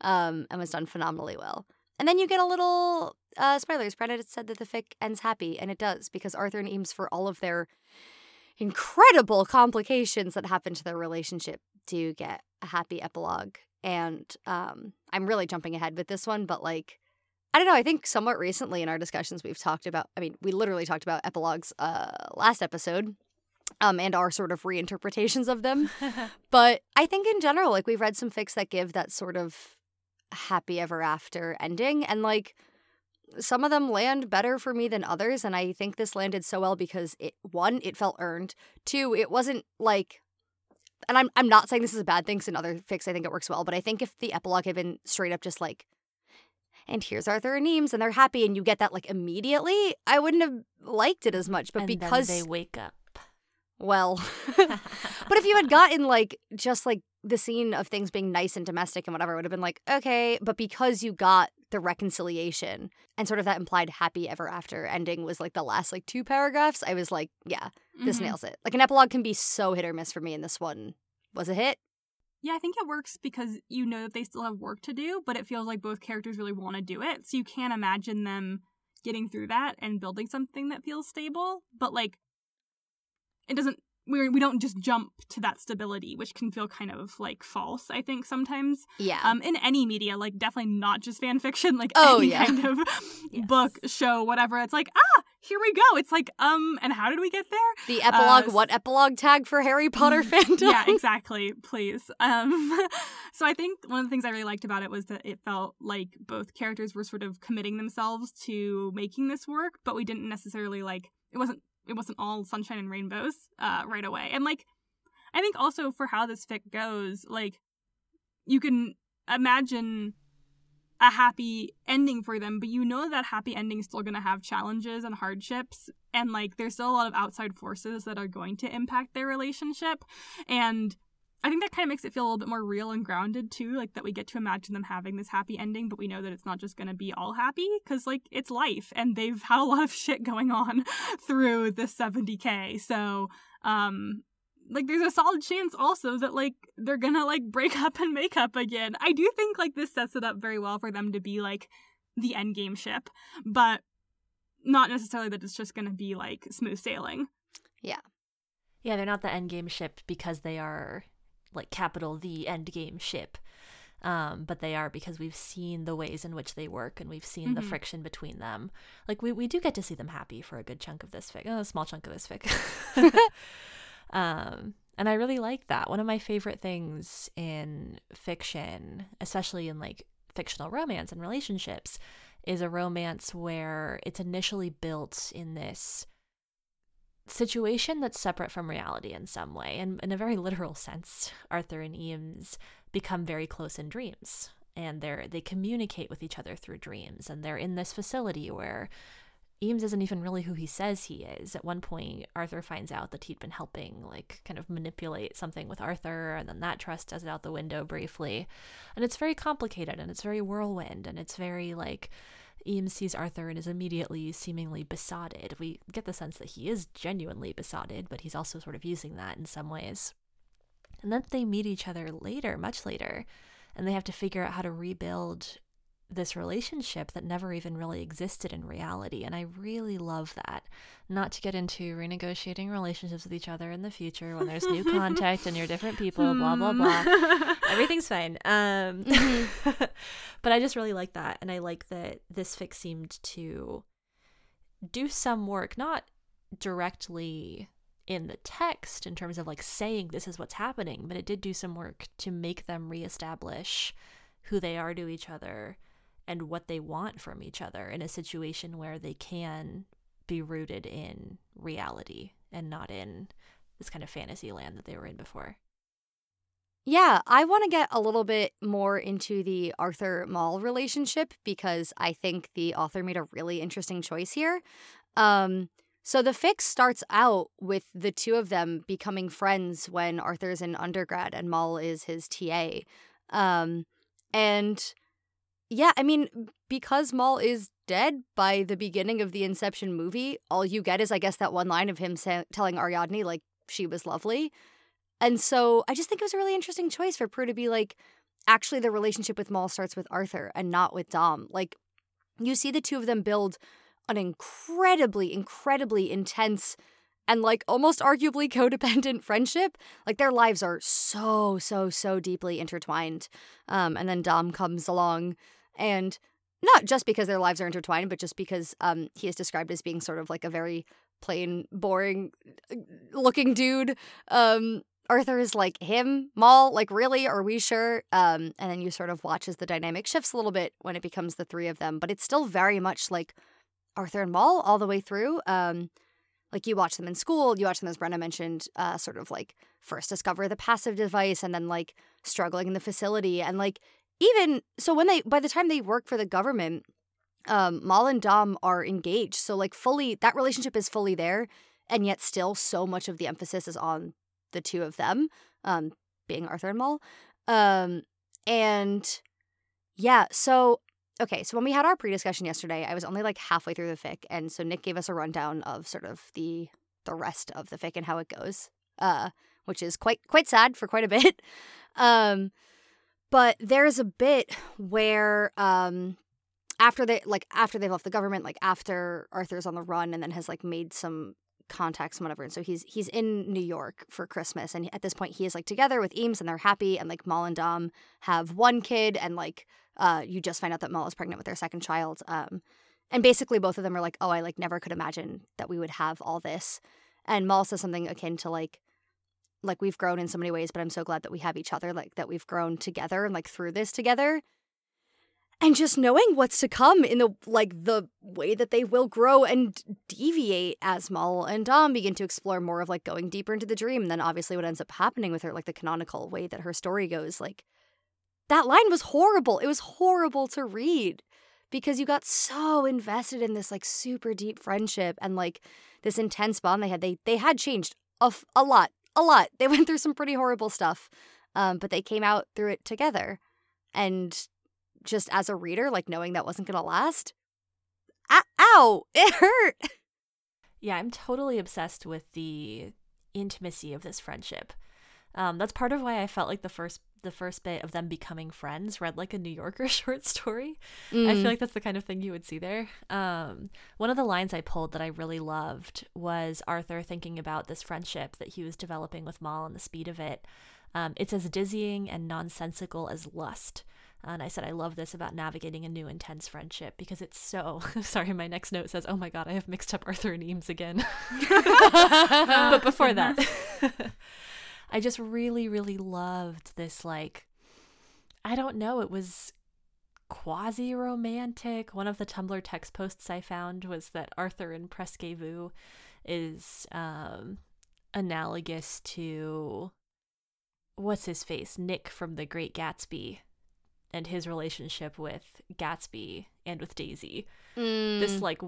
Um, and was done phenomenally well. And then you get a little uh, spoilers. Brennan said that the fic ends happy, and it does because Arthur and Eames, for all of their incredible complications that happen to their relationship, do get a happy epilogue. And um, I'm really jumping ahead with this one, but like, I don't know. I think somewhat recently in our discussions, we've talked about. I mean, we literally talked about epilogues uh, last episode, um, and our sort of reinterpretations of them. but I think in general, like we've read some fics that give that sort of happy ever after ending, and like some of them land better for me than others and i think this landed so well because it one it felt earned two it wasn't like and i'm, I'm not saying this is a bad thing because in other fics i think it works well but i think if the epilogue had been straight up just like and here's arthur and eames and they're happy and you get that like immediately i wouldn't have liked it as much but and because they wake up. well but if you had gotten like just like the scene of things being nice and domestic and whatever would have been like okay but because you got the reconciliation and sort of that implied happy ever after ending was like the last like two paragraphs i was like yeah this Mhm. nails it like an epilogue can be so hit or miss for me and this one was a hit Yeah, I think it works because you know that they still have work to do, but it feels like both characters really want to do it. So you can't imagine them getting through that and building something that feels stable. But like, it doesn't. We we don't just jump to that stability, which can feel kind of like false. I think sometimes yeah um in any media, like definitely not just fan fiction, like Oh, any yeah. kind of Yes. book, show, whatever. It's like ah, here we go. It's like um, and how did we get there? the epilogue uh, what epilogue tag for harry potter fandom yeah, exactly. Please. Um, so I think one of the things I really liked about it was that it felt like both characters were sort of committing themselves to making this work, but we didn't necessarily like it wasn't it wasn't all sunshine and rainbows uh, right away. And like, I think also for how this fic goes, like, you can imagine a happy ending for them, but you know that happy ending is still going to have challenges and hardships. And like, there's still a lot of outside forces that are going to impact their relationship. And I think that kind of makes it feel a little bit more real and grounded too, like that we get to imagine them having this happy ending, but we know that it's not just going to be all happy because like it's life and they've had a lot of shit going on through this 70k. So, um like there's a solid chance also that like they're to like break up and make up again. I do think like this sets it up very well for them to be like the end game ship, but not necessarily that it's just going to be like smooth sailing. Yeah, Yeah, they're not the endgame ship because they are like capital the end game ship. Um, but they are because we've seen the ways in which they work and we've seen the Mhm. friction between them. Like we, we do get to see them happy for a good chunk of this fic, oh, a small chunk of this fic. um, and I really like that. One of my favorite things in fiction, especially in like fictional romance and relationships, is a romance where it's initially built in this situation that's separate from reality in some way. And in a very literal sense, Arthur and Eames become very close in dreams. And they're they communicate with each other through dreams. And they're in this facility where Eames isn't even really who he says he is. At one point, Arthur finds out that he'd been helping, like, kind of manipulate something with Arthur, and then that trust does it out the window briefly. And it's very complicated, and it's very whirlwind, and it's very, like, Eames sees Arthur and is immediately seemingly besotted. We get the sense that he is genuinely besotted, but he's also sort of using that in some ways. And then they meet each other later, much later, and they have to figure out how to rebuild this relationship that never even really existed in reality. And I really love that. Not to get into renegotiating relationships with each other in the future when there's new contact and you're different people, blah, blah, blah blah. everything's fine. Um, Mm-hmm. but I just really like that, and I like that this fic seemed to do some work, not directly in the text in terms of like saying this is what's happening, but it did do some work to make them reestablish who they are to each other and what they want from each other in a situation where they can be rooted in reality and not in this kind of fantasy land that they were in before. Yeah, I want to get a little bit more into the Arthur Mal relationship because I think the author made a really interesting choice here. Um, so the fix starts out with the two of them becoming friends when Arthur's in undergrad and Mal is his TA. Um, and yeah, I mean, because Mal is dead by the beginning of the Inception movie, all you get is, I guess, that one line of him sa- telling Ariadne, like, she was lovely. And so I just think it was a really interesting choice for Prue to be like, actually, the relationship with Mal starts with Arthur and not with Dom. Like, you see the two of them build an incredibly, incredibly intense and like almost arguably codependent friendship. Like their lives are so, so, so deeply intertwined. Um, and then Dom comes along and not just because their lives are intertwined, but just because um, he is described as being sort of like a very plain, boring uh, looking dude. Um, Arthur is like him, Mal, like really, are we sure? Um, and then you sort of watch as the dynamic shifts a little bit when it becomes the three of them, but it's still very much like Arthur and Mal all the way through. Um, like you watch them in school, you watch them as Brenna mentioned, uh, sort of like first discover the PASIV device and then like struggling in the facility and like even so when they by the time they work for the government, um, Mal and Dom are engaged. So like fully that relationship is fully there, and yet still so much of the emphasis is on the two of them, um, being Arthur and Mal. Um, and yeah, so okay, so when we had our pre-discussion yesterday, I was only like halfway through the fic, and so Nick gave us a rundown of sort of the the rest of the fic and how it goes, uh, which is quite quite sad for quite a bit. Um, but there's a bit where um, after they like after they've left the government, like after Arthur's on the run and then has like made some contacts and whatever, and so he's he's in New York for Christmas, and at this point he is like together with Eames and they're happy, and like Mal and Dom have one kid, and like uh, you just find out that Mal is pregnant with their second child. Um, and basically both of them are like, oh, I like never could imagine that we would have all this. And Mal says something akin to like, like we've grown in so many ways, but I'm so glad that we have each other, like that we've grown together and like through this together. And just knowing what's to come in the like the way that they will grow and deviate as Mal and Dom begin to explore more of like going deeper into the dream. And then obviously what ends up happening with her, like the canonical way that her story goes, like that line was horrible. It was horrible to read because you got so invested in this like super deep friendship and like this intense bond they had. They they had changed a, f- a lot, a lot. They went through some pretty horrible stuff, um, but they came out through it together. And just as a reader, like knowing that wasn't gonna last, ow, it hurt. Yeah, I'm totally obsessed with the intimacy of this friendship. Um, that's part of why I felt like the first the first bit of them becoming friends read like a New Yorker short story. Mm. I feel like that's the kind of thing you would see there. Um, one of the lines I pulled that I really loved was Arthur thinking about this friendship that he was developing with Mal and the speed of it. Um, it's as dizzying and nonsensical as lust. And I said, I love this about navigating a new intense friendship because it's so. Sorry, my next note says, Oh my God, I have mixed up Arthur and Eames again. but before that. I just really, really loved this, like, I don't know, it was quasi romantic. One of the Tumblr text posts I found was that Arthur in Presque Vu is um, analogous to what's his face? Nick from The Great Gatsby and his relationship with Gatsby and with Daisy. Mm. This like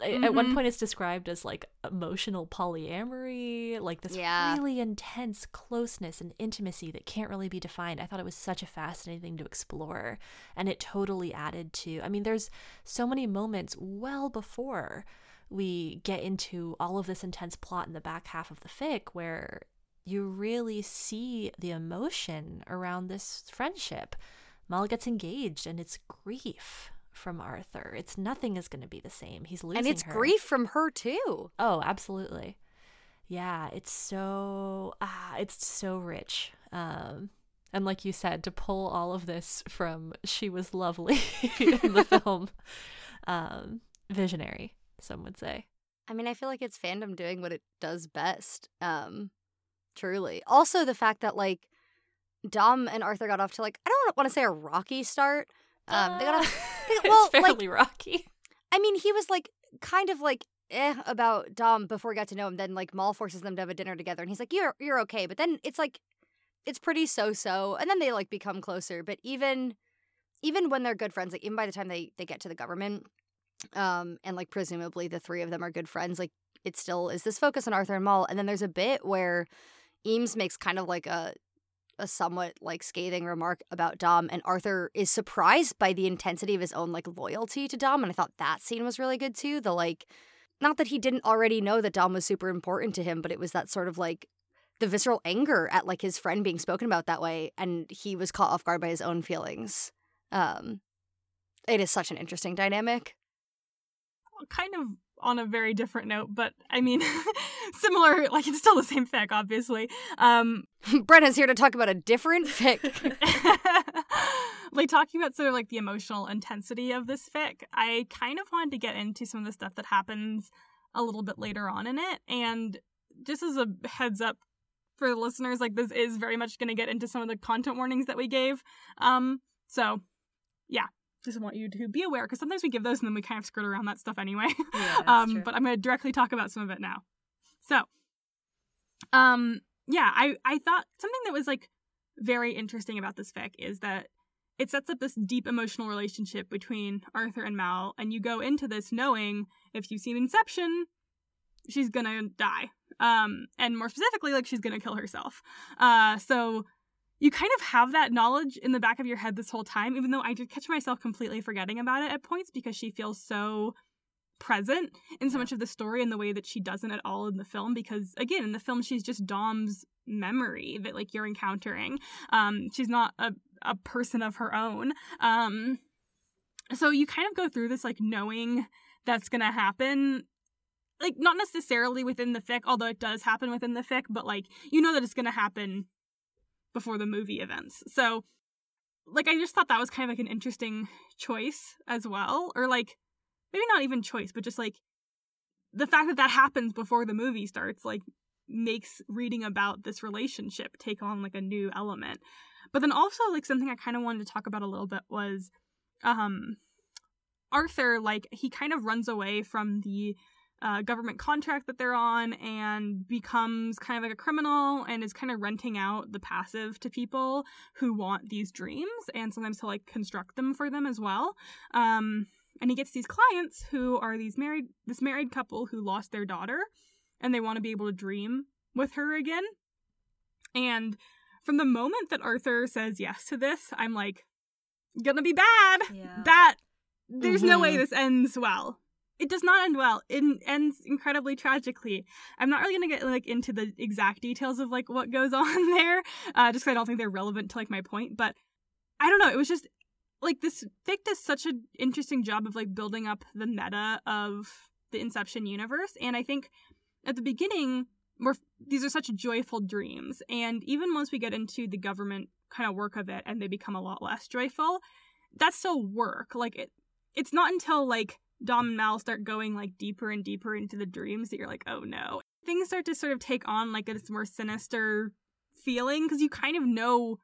mm-hmm. at one mm-hmm. point it's described as like emotional polyamory, like this yeah. really intense closeness and intimacy that can't really be defined. I thought it was such a fascinating thing to explore and it totally added to. I mean there's so many moments well before we get into all of this intense plot in the back half of the fic where you really see the emotion around this friendship Mal gets engaged and it's grief from Arthur. It's nothing is going to be the same. He's losing And it's her. grief from her too. Oh, absolutely. Yeah, it's so ah, it's so rich. Um and like you said, to pull all of this from She Was Lovely in the film, um, visionary, some would say. I mean, I feel like it's fandom doing what it does best. Um, truly. Also the fact that like Dom and Arthur got off to like I don't want to say a rocky start. Um, they got off. Well, it's fairly like, rocky. I mean, he was like kind of like eh about Dom before he got to know him. Then like Mal forces them to have a dinner together, and he's like, "You're you're okay," but then it's like it's pretty so so, and then they like become closer. But even even when they're good friends, like even by the time they they get to the government, um, and like presumably the three of them are good friends, like it still is this focus on Arthur and Mal. And then there's a bit where Eames makes kind of like a a somewhat like scathing remark about Dom, and Arthur is surprised by the intensity of his own like loyalty to Dom, and I thought that scene was really good too. The like, not that he didn't already know that Dom was super important to him, but it was that sort of like the visceral anger at like his friend being spoken about that way, and he was caught off guard by his own feelings. Um, it is such an interesting dynamic. Kind of on a very different note, but I mean, similar. Like it's still the same fic, obviously. Um, Brenna's here to talk about a different fic. like talking about sort of like the emotional intensity of this fic, I kind of wanted to get into some of the stuff that happens a little bit later on in it, and just as a heads up for the listeners, like this is very much going to get into some of the content warnings that we gave. Um, so yeah, just want you to be aware because sometimes we give those and then we kind of skirt around that stuff anyway. Yeah, um, but I'm going to directly talk about some of it now. So, um, yeah, I I thought something that was like very interesting about this fic is that it sets up this deep emotional relationship between Arthur and Mal, and you go into this knowing if you've seen Inception, she's gonna die. Um, and more specifically, like she's gonna kill herself. Uh, so you kind of have that knowledge in the back of your head this whole time, even though I did catch myself completely forgetting about it at points because she feels so present in so much of the story and the way that she doesn't at all in the film because again in the film she's just dom's memory that like you're encountering. Um she's not a, a person of her own. Um so you kind of go through this like knowing that's gonna happen like not necessarily within the fic although it does happen within the fic but like you know that it's gonna happen before the movie events so like i just thought that was kind of like an interesting choice as well or like maybe not even choice, but just like the fact that that happens before the movie starts, like makes reading about this relationship take on like a new element. But then also like something I kind of wanted to talk about a little bit was um Arthur like he kind of runs away from the uh, government contract that they're on and becomes kind of like a criminal and is kind of renting out the PASIV to people who want these dreams and sometimes to like construct them for them as well. Um, and he gets these clients who are these married this married couple who lost their daughter and they want to be able to dream with her again and from the moment that arthur says yes to this i'm like gonna be bad Yeah. that there's no way Mhm. this ends well it does not end well. It ends incredibly tragically. I'm not really gonna get like into the exact details of like what goes on there uh just 'cause i don't think they're relevant to like my point but i don't know. It was just like this fic does such an interesting job of like building up the meta of the inception universe and i think at the beginning we're these are such joyful dreams and even once we get into the government kind of work of it and they become a lot less joyful that's still work. Like it it's not until like dom and mal start going like deeper and deeper into the dreams that you're like oh no. Things start to sort of take on like this more sinister feeling because you kind of know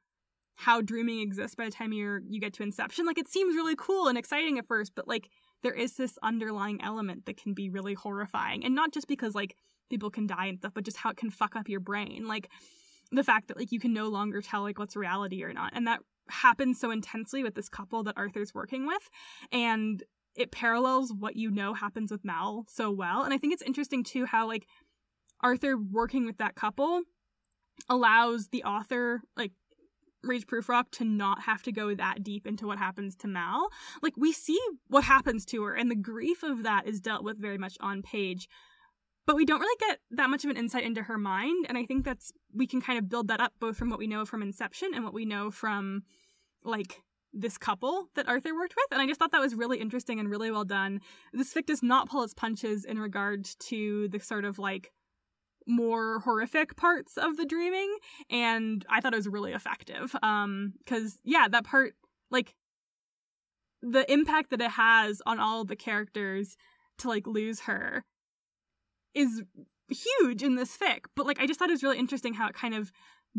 how dreaming exists by the time you're you get to inception. Like it seems really cool and exciting at first but like there is this underlying element that can be really horrifying and not just because like people can die and stuff but just how it can fuck up your brain. Like the fact that like you can no longer tell like what's reality or not and that happens so intensely with this couple that arthur's working with and it parallels what you know happens with mal so well and i think it's interesting too how like arthur working with that couple allows the author like rageprufrock to not have to go that deep into what happens to Mal. Like we see what happens to her, and the grief of that is dealt with very much on page. But we don't really get that much of an insight into her mind, and I think that's we can kind of build that up both from what we know from Inception and what we know from like this couple that Arthur worked with. And I just thought that was really interesting and really well done. This fic does not pull its punches in regard to the sort of like more horrific parts of the dreaming and i thought it was really effective um because yeah that part like the impact that it has on all the characters to like lose her is huge in this fic but like i just thought it was really interesting how it kind of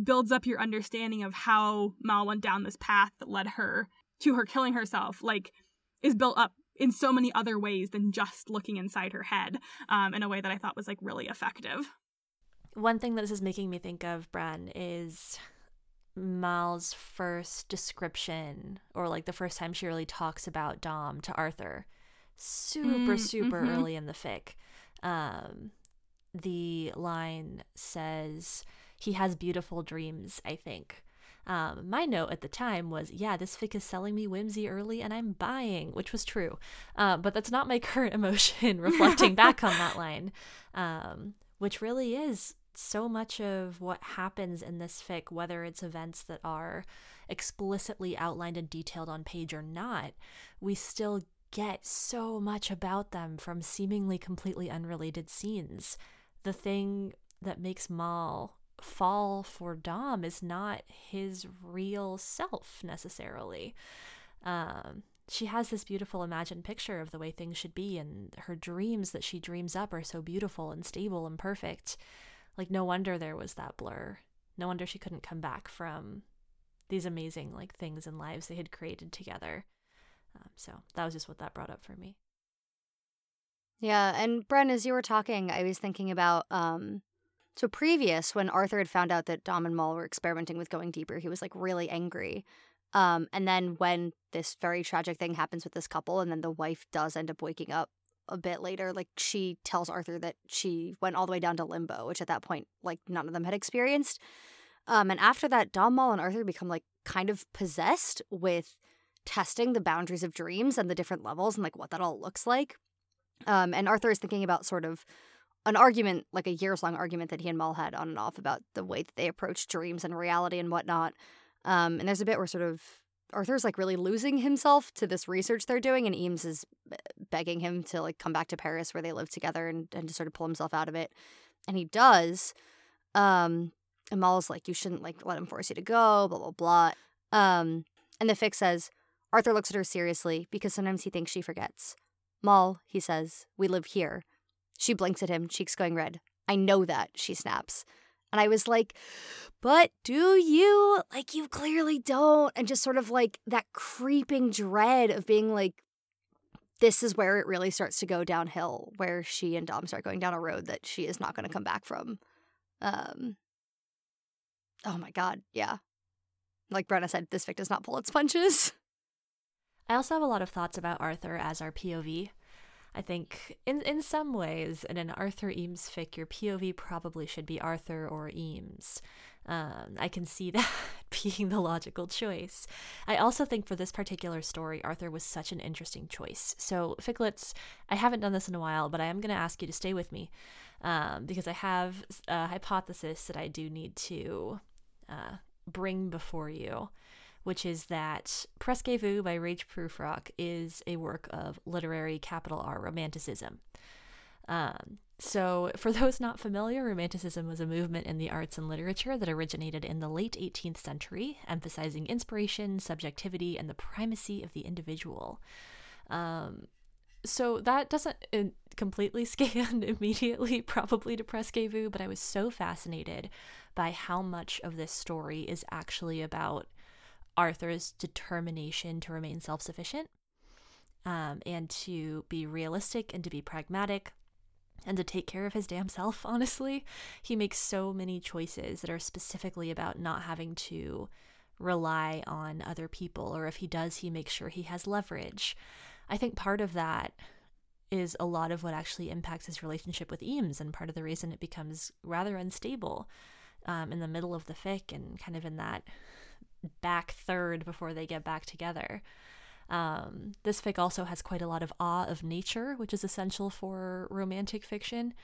builds up your understanding of how mal went down this path that led her to her killing herself like is built up in so many other ways than just looking inside her head um, in a way that I thought was like really effective. One thing that this is making me think of, Bren, is Mal's first description, or like the first time she really talks about Dom to Arthur. Super, mm, super mm-hmm. early in the fic. Um, the line says, He has beautiful dreams, I think. Um, my note at the time was, yeah, this fic is selling me whimsy early and I'm buying, which was true. Uh, but that's not my current emotion reflecting back on that line, um, which really is so much of what happens in this fic, whether it's events that are explicitly outlined and detailed on page or not, we still get so much about them from seemingly completely unrelated scenes. The thing that makes Mal fall for Dom is not his real self necessarily. Um, she has this beautiful imagined picture of the way things should be, and her dreams that she dreams up are so beautiful and stable and perfect. Like, no wonder there was that blur. No wonder she couldn't come back from these amazing like things and lives they had created together. Um, so that was just what that brought up for me. Yeah, and Bren, as you were talking, I was thinking about um, so previous when Arthur had found out that Dom and Mal were experimenting with going deeper, he was like really angry. Um, and then when this very tragic thing happens with this couple, and then the wife does end up waking up a bit later, like she tells Arthur that she went all the way down to limbo, which at that point, like none of them had experienced. Um, and after that, Dom, Mal, and Arthur become like kind of possessed with testing the boundaries of dreams and the different levels and like what that all looks like. Um, and Arthur is thinking about sort of an argument, like a years long argument that he and Mal had on and off about the way that they approach dreams and reality and whatnot. Um, and there's a bit where sort of Arthur's like really losing himself to this research they're doing, and Eames is begging him to like come back to Paris where they live together and, and to sort of pull himself out of it. And he does. Um, and Mal's like, you shouldn't like let him force you to go, blah blah blah. Um, and the fic says Arthur looks at her seriously because sometimes he thinks she forgets. Mal, he says, we live here. She blinks at him, cheeks going red. I know that, she snaps. And I was like, but do you? Like, you clearly don't. And just sort of like that creeping dread of being like, this is where it really starts to go downhill, where she and Dom start going down a road that she is not going to come back from. Um, oh my God, yeah. Like Brenna said, this fic does not pull its punches. I also have a lot of thoughts about Arthur as our POV. I think in in some ways, in an Arthur Eames fic, your POV probably should be Arthur or Eames. Um, I can see that being the logical choice. I also think for this particular story, Arthur was such an interesting choice. So, Ficlets, I haven't done this in a while, but I am going to ask you to stay with me um, because I have a hypothesis that I do need to uh, bring before you which is that Presque by rageprufrock is a work of literary capital R romanticism. Um, so, for those not familiar, Romanticism was a movement in the arts and literature that originated in the late 18th century, emphasizing inspiration, subjectivity, and the primacy of the individual. Um, so, that doesn't uh, completely scan immediately, probably to Presque Vu, but I was so fascinated by how much of this story is actually about Arthur's determination to remain self sufficient um, and to be realistic and to be pragmatic and to take care of his damn self, honestly. He makes so many choices that are specifically about not having to rely on other people, or if he does, he makes sure he has leverage. I think part of that is a lot of what actually impacts his relationship with Eames, and part of the reason it becomes rather unstable um, in the middle of the fic and kind of in that back third before they get back together. Um, this fic also has quite a lot of awe of nature, which is essential for romantic fiction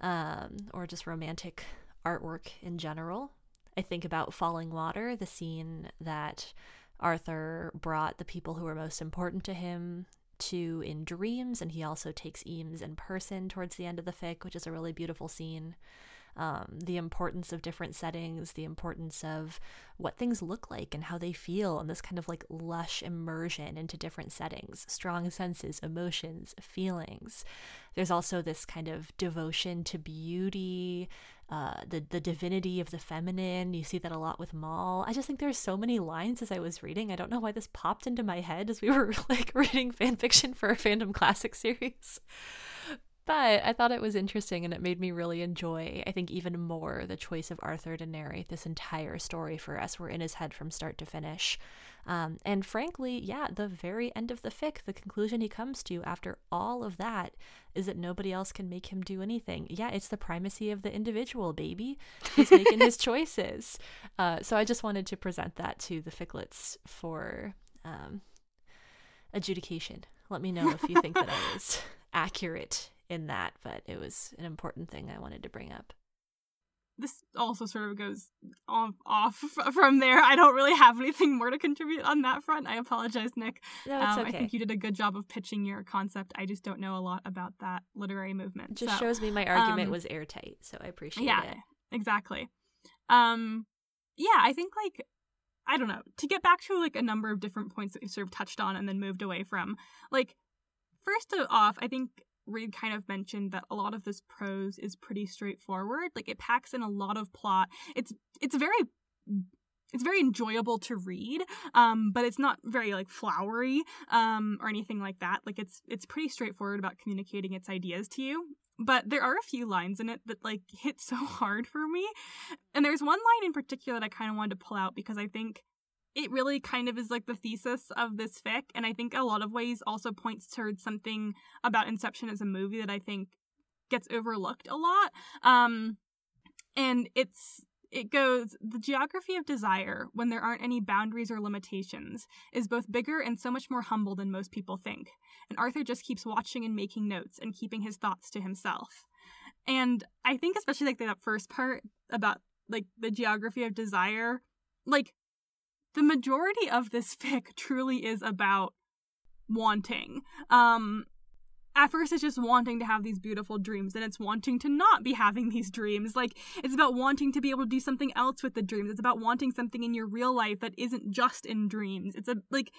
um, or just romantic artwork in general. I think about Falling Water, the scene that Arthur brought the people who were most important to him to in dreams, and he also takes Eames in person towards the end of the fic, which is a really beautiful scene. Um, the importance of different settings, the importance of what things look like and how they feel, and this kind of like lush immersion into different settings, strong senses, emotions, feelings. There's also this kind of devotion to beauty, uh, the the divinity of the feminine. You see that a lot with Mal. I just think there's so many lines as I was reading. I don't know why this popped into my head as we were like reading fan fiction for a fandom classic series. But I thought it was interesting and it made me really enjoy, I think, even more the choice of Arthur to narrate this entire story for us. We're in his head from start to finish. Um, and frankly, yeah, the very end of the fic, the conclusion he comes to after all of that is that nobody else can make him do anything. Yeah, it's the primacy of the individual, baby. He's making his choices. Uh, so I just wanted to present that to the ficlets for um, adjudication. Let me know if you think that I was accurate in that, but it was an important thing I wanted to bring up. This also sort of goes off, off from there. I don't really have anything more to contribute on that front. I apologize, Nick. No, it's um, okay. I think you did a good job of pitching your concept. I just don't know a lot about that literary movement. It just so, shows me my argument um, was airtight, so I appreciate yeah, it. exactly. Um, yeah, I think like I don't know to get back to like a number of different points that we've sort of touched on and then moved away from. Like, first off, I think Reed kind of mentioned that a lot of this prose is pretty straightforward. Like it packs in a lot of plot. It's it's very it's very enjoyable to read, um, but it's not very like flowery um, or anything like that. Like it's it's pretty straightforward about communicating its ideas to you. But there are a few lines in it that like hit so hard for me, and there's one line in particular that I kind of wanted to pull out because I think it really kind of is like the thesis of this fic and i think a lot of ways also points towards something about inception as a movie that i think gets overlooked a lot. Um and it's it goes the geography of desire when there aren't any boundaries or limitations is both bigger and so much more humble than most people think. And arthur just keeps watching and making notes and keeping his thoughts to himself. And i think especially like that first part about like the geography of desire like the majority of this fic truly is about wanting. Um at first it's just wanting to have these beautiful dreams and it's wanting to not be having these dreams. Like it's about wanting to be able to do something else with the dreams. It's about wanting something in your real life that isn't just in dreams. It's a like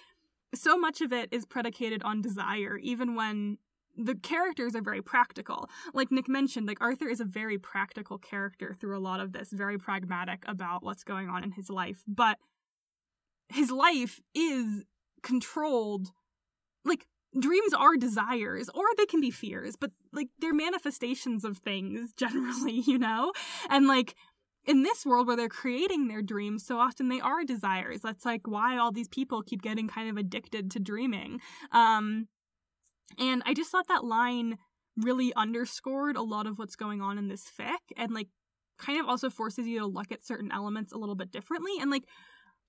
so much of it is predicated on desire even when the characters are very practical. Like nick mentioned like arthur is a very practical character through a lot of this very pragmatic about what's going on in his life. But his life is controlled like dreams are desires or they can be fears but like they're manifestations of things generally you know? And like in this world where they're creating their dreams so often they are desires. That's like why all these people keep getting kind of addicted to dreaming. Um and i just thought that line really underscored a lot of what's going on in this fic and like kind of also forces you to look at certain elements a little bit differently and like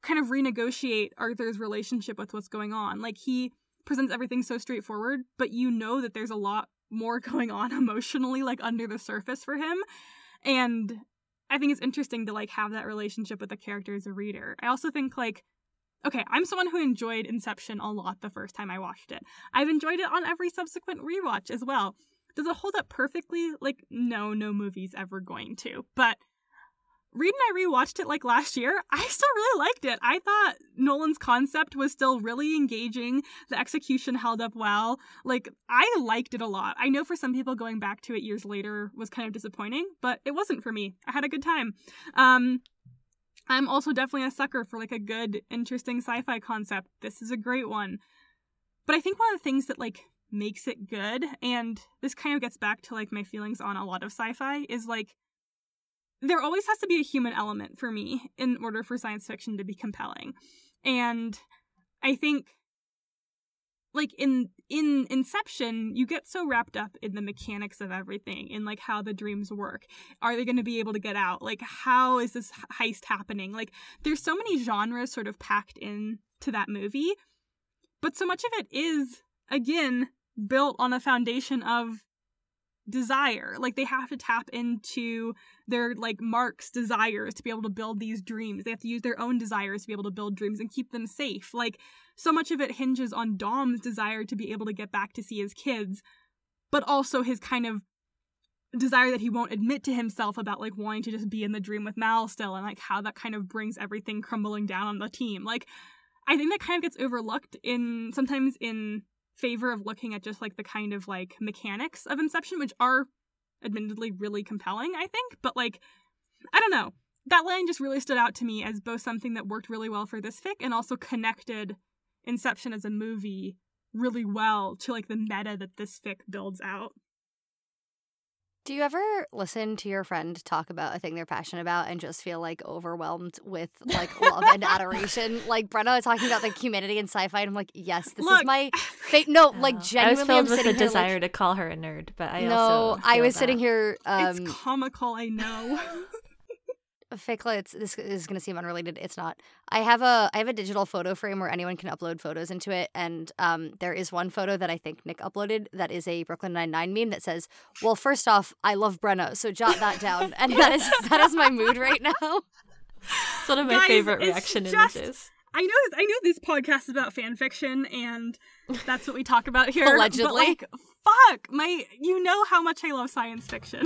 kind of renegotiate Arthur's relationship with what's going on. Like he presents everything so straightforward, but you know that there's a lot more going on emotionally like under the surface for him. And I think it's interesting to like have that relationship with the character as a reader. I also think like okay, I'm someone who enjoyed Inception a lot the first time I watched it. I've enjoyed it on every subsequent rewatch as well. Does it hold up perfectly? Like no, no movie's ever going to. But Reed and I rewatched it like last year. I still really liked it. I thought Nolan's concept was still really engaging. The execution held up well. Like, I liked it a lot. I know for some people going back to it years later was kind of disappointing, but it wasn't for me. I had a good time. Um, I'm also definitely a sucker for like a good, interesting sci-fi concept. This is a great one. But I think one of the things that like makes it good, and this kind of gets back to like my feelings on a lot of sci-fi, is like there always has to be a human element for me in order for science fiction to be compelling. And I think like in in inception you get so wrapped up in the mechanics of everything in like how the dreams work. Are they going to be able to get out? Like how is this heist happening? Like there's so many genres sort of packed in to that movie but so much of it is again built on a foundation of desire. Like they have to tap into their like mark's desires to be able to build these dreams. They have to use their own desires to be able to build dreams and keep them safe. Like so much of it hinges on dom's desire to be able to get back to see his kids but also his kind of desire that he won't admit to himself about like wanting to just be in the dream with Mal still and like how that kind of brings everything crumbling down on the team. Like I think that kind of gets overlooked in sometimes in favor of looking at just like the kind of like mechanics of Inception, which are admittedly really compelling, I think. But like, I don't know. That line just really stood out to me as both something that worked really well for this fic and also connected Inception as a movie really well to like the meta that this fic builds out. Do you ever listen to your friend talk about a thing they're passionate about and just feel like overwhelmed with like love and adoration? Like Brenna was talking about like humanity and sci-fi, and I'm like, yes, this Look, is my fate. No, like Oh. I genuinely, was filled I'm with a desire like, to call her a nerd, but I no, also I feel was sitting here. Um, it's comical, I know. Fickla, it's this is going to seem unrelated. It's not. I have a I have a digital photo frame where anyone can upload photos into it, and um, there is one photo that I think Nick uploaded that is a Brooklyn Nine Nine meme that says, "Well, first off, I love Brenna, so jot that down." And that is that is my mood right now. It's one of my Guys, favorite it's reaction just- images. I know I know this podcast is about fan fiction and that's what we talk about here. But Allegedly. like fuck, my you know how much I love science fiction.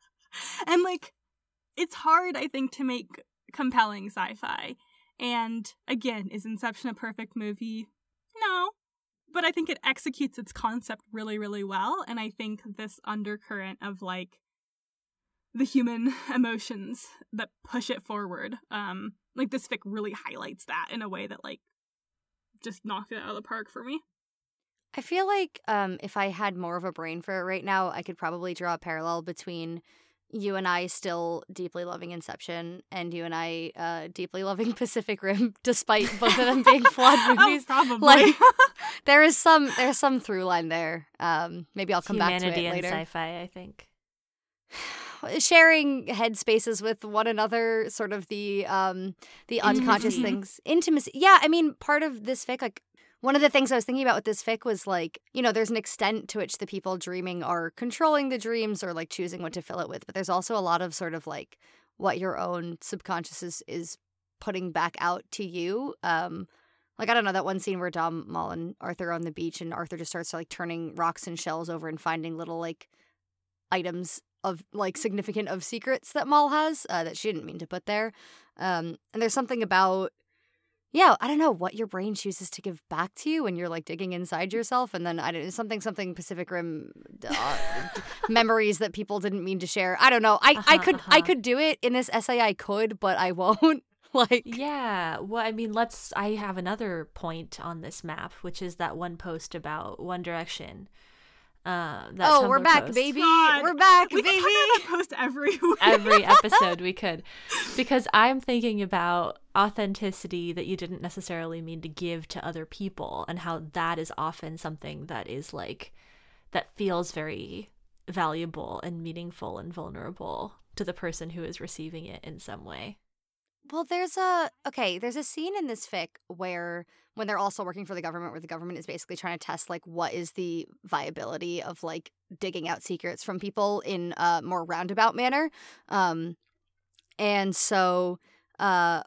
and like it's hard I think to make compelling sci-fi. And again, is Inception a perfect movie? No. But I think it executes its concept really, really well. And I think this undercurrent of like the human emotions that push it forward, um, like this fic really highlights that in a way that like just knocked it out of the park for me. I feel like um, if I had more of a brain for it right now, I could probably draw a parallel between you and I still deeply loving Inception and you and I uh, deeply loving Pacific Rim, despite both of them being flawed movies. Oh, probably. Like there is some there's some through line there. Um, maybe I'll come Humanity back to it and later. sci-fi, I think. Sharing headspaces with one another, sort of the um the unconscious Intimacy. things, intimacy. Yeah, I mean, part of this fic, like one of the things I was thinking about with this fic was like, you know, there's an extent to which the people dreaming are controlling the dreams or like choosing what to fill it with, but there's also a lot of sort of like what your own subconscious is is putting back out to you. Um, like I don't know that one scene where Dom, Mal, and Arthur are on the beach, and Arthur just starts like turning rocks and shells over and finding little like items of like significant of secrets that Mal has uh, that she didn't mean to put there. Um, and there's something about yeah, I don't know what your brain chooses to give back to you when you're like digging inside yourself, and then I don't something something Pacific Rim uh, memories that people didn't mean to share. I don't know. I I Uh-huh, could I uh-huh. could do it in this essay. I could, but I won't. like Yeah, well, I mean, let's. I have another point on this map, which is that one post about One Direction. Uh, that oh, we're back, post. baby. God. We're back, we baby. can talk about that post every week. Every episode we could, because I'm thinking about authenticity that you didn't necessarily mean to give to other people, and how that is often something that is like that feels very valuable and meaningful and vulnerable to the person who is receiving it in some way. Well, there's a okay. There's a scene in this fic where when they're also working for the government, where the government is basically trying to test like what is the viability of like digging out secrets from people in a more roundabout manner. Um, and so uh,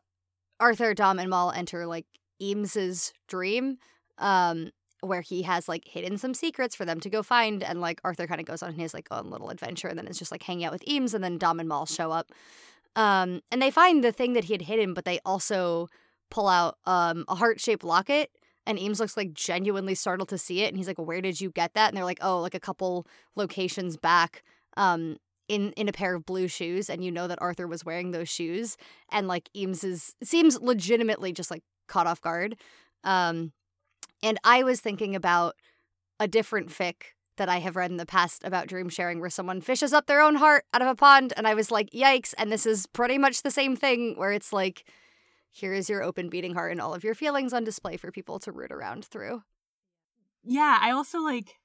Arthur, Dom, and Mal enter like Eames's dream. Um, where he has like hidden some secrets for them to go find and like Arthur kind of goes on his like own little adventure and then it's just like hanging out with Eames and then Dom and Mal show up um, and they find the thing that he had hidden, but they also pull out um, a heart shaped locket. And Eames looks like genuinely startled to see it. And he's like, Where did you get that? And they're like, Oh, like a couple locations back um, in, in a pair of blue shoes. And you know that Arthur was wearing those shoes. And like Eames is, seems legitimately just like caught off guard. Um, and I was thinking about a different fic that I have read in the past about dream sharing where someone fishes up their own heart out of a pond and I was like, yikes. And this is pretty much the same thing where it's like, here is your open beating heart and all of your feelings on display for people to root around through. Yeah, I also like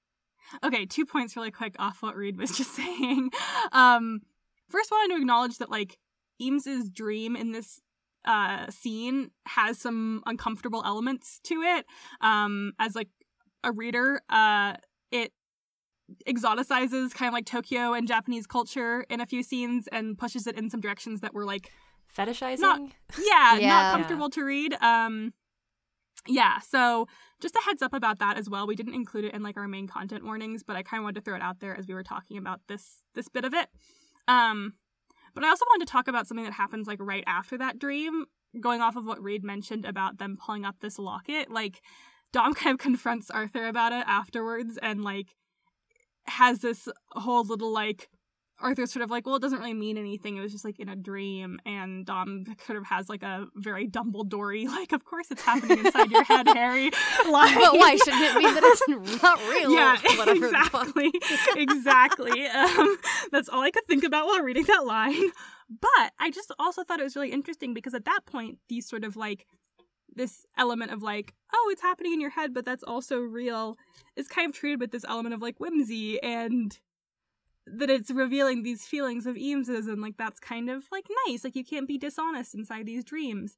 Okay, two points really quick off what Reed was just saying. Um first I wanted to acknowledge that like Eames's dream in this uh scene has some uncomfortable elements to it. Um as like a reader, uh exoticizes kind of like Tokyo and Japanese culture in a few scenes and pushes it in some directions that were like Fetishizing? Not- yeah, Yeah. not comfortable to read. Um yeah, so just a heads up about that as well. We didn't include it in like our main content warnings, but I kind of wanted to throw it out there as we were talking about this this bit of it. Um, but I also wanted to talk about something that happens like right after that dream, going off of what Reed mentioned about them pulling up this locket. Like Dom kind of confronts Arthur about it afterwards and like has this whole little like Arthur's sort of like, well, it doesn't really mean anything. It was just like in a dream. And Dom sort of has like a very Dumbledore like, of course it's happening inside your head, Harry. Line. But why shouldn't it mean that it's not real? Yeah, exactly. exactly. Um, that's all I could think about while reading that line. But I just also thought it was really interesting because at that point, these sort of like this element of like, oh, it's happening in your head, but that's also real, is kind of treated with this element of like whimsy and that it's revealing these feelings of Eames's and like that's kind of like nice. Like you can't be dishonest inside these dreams.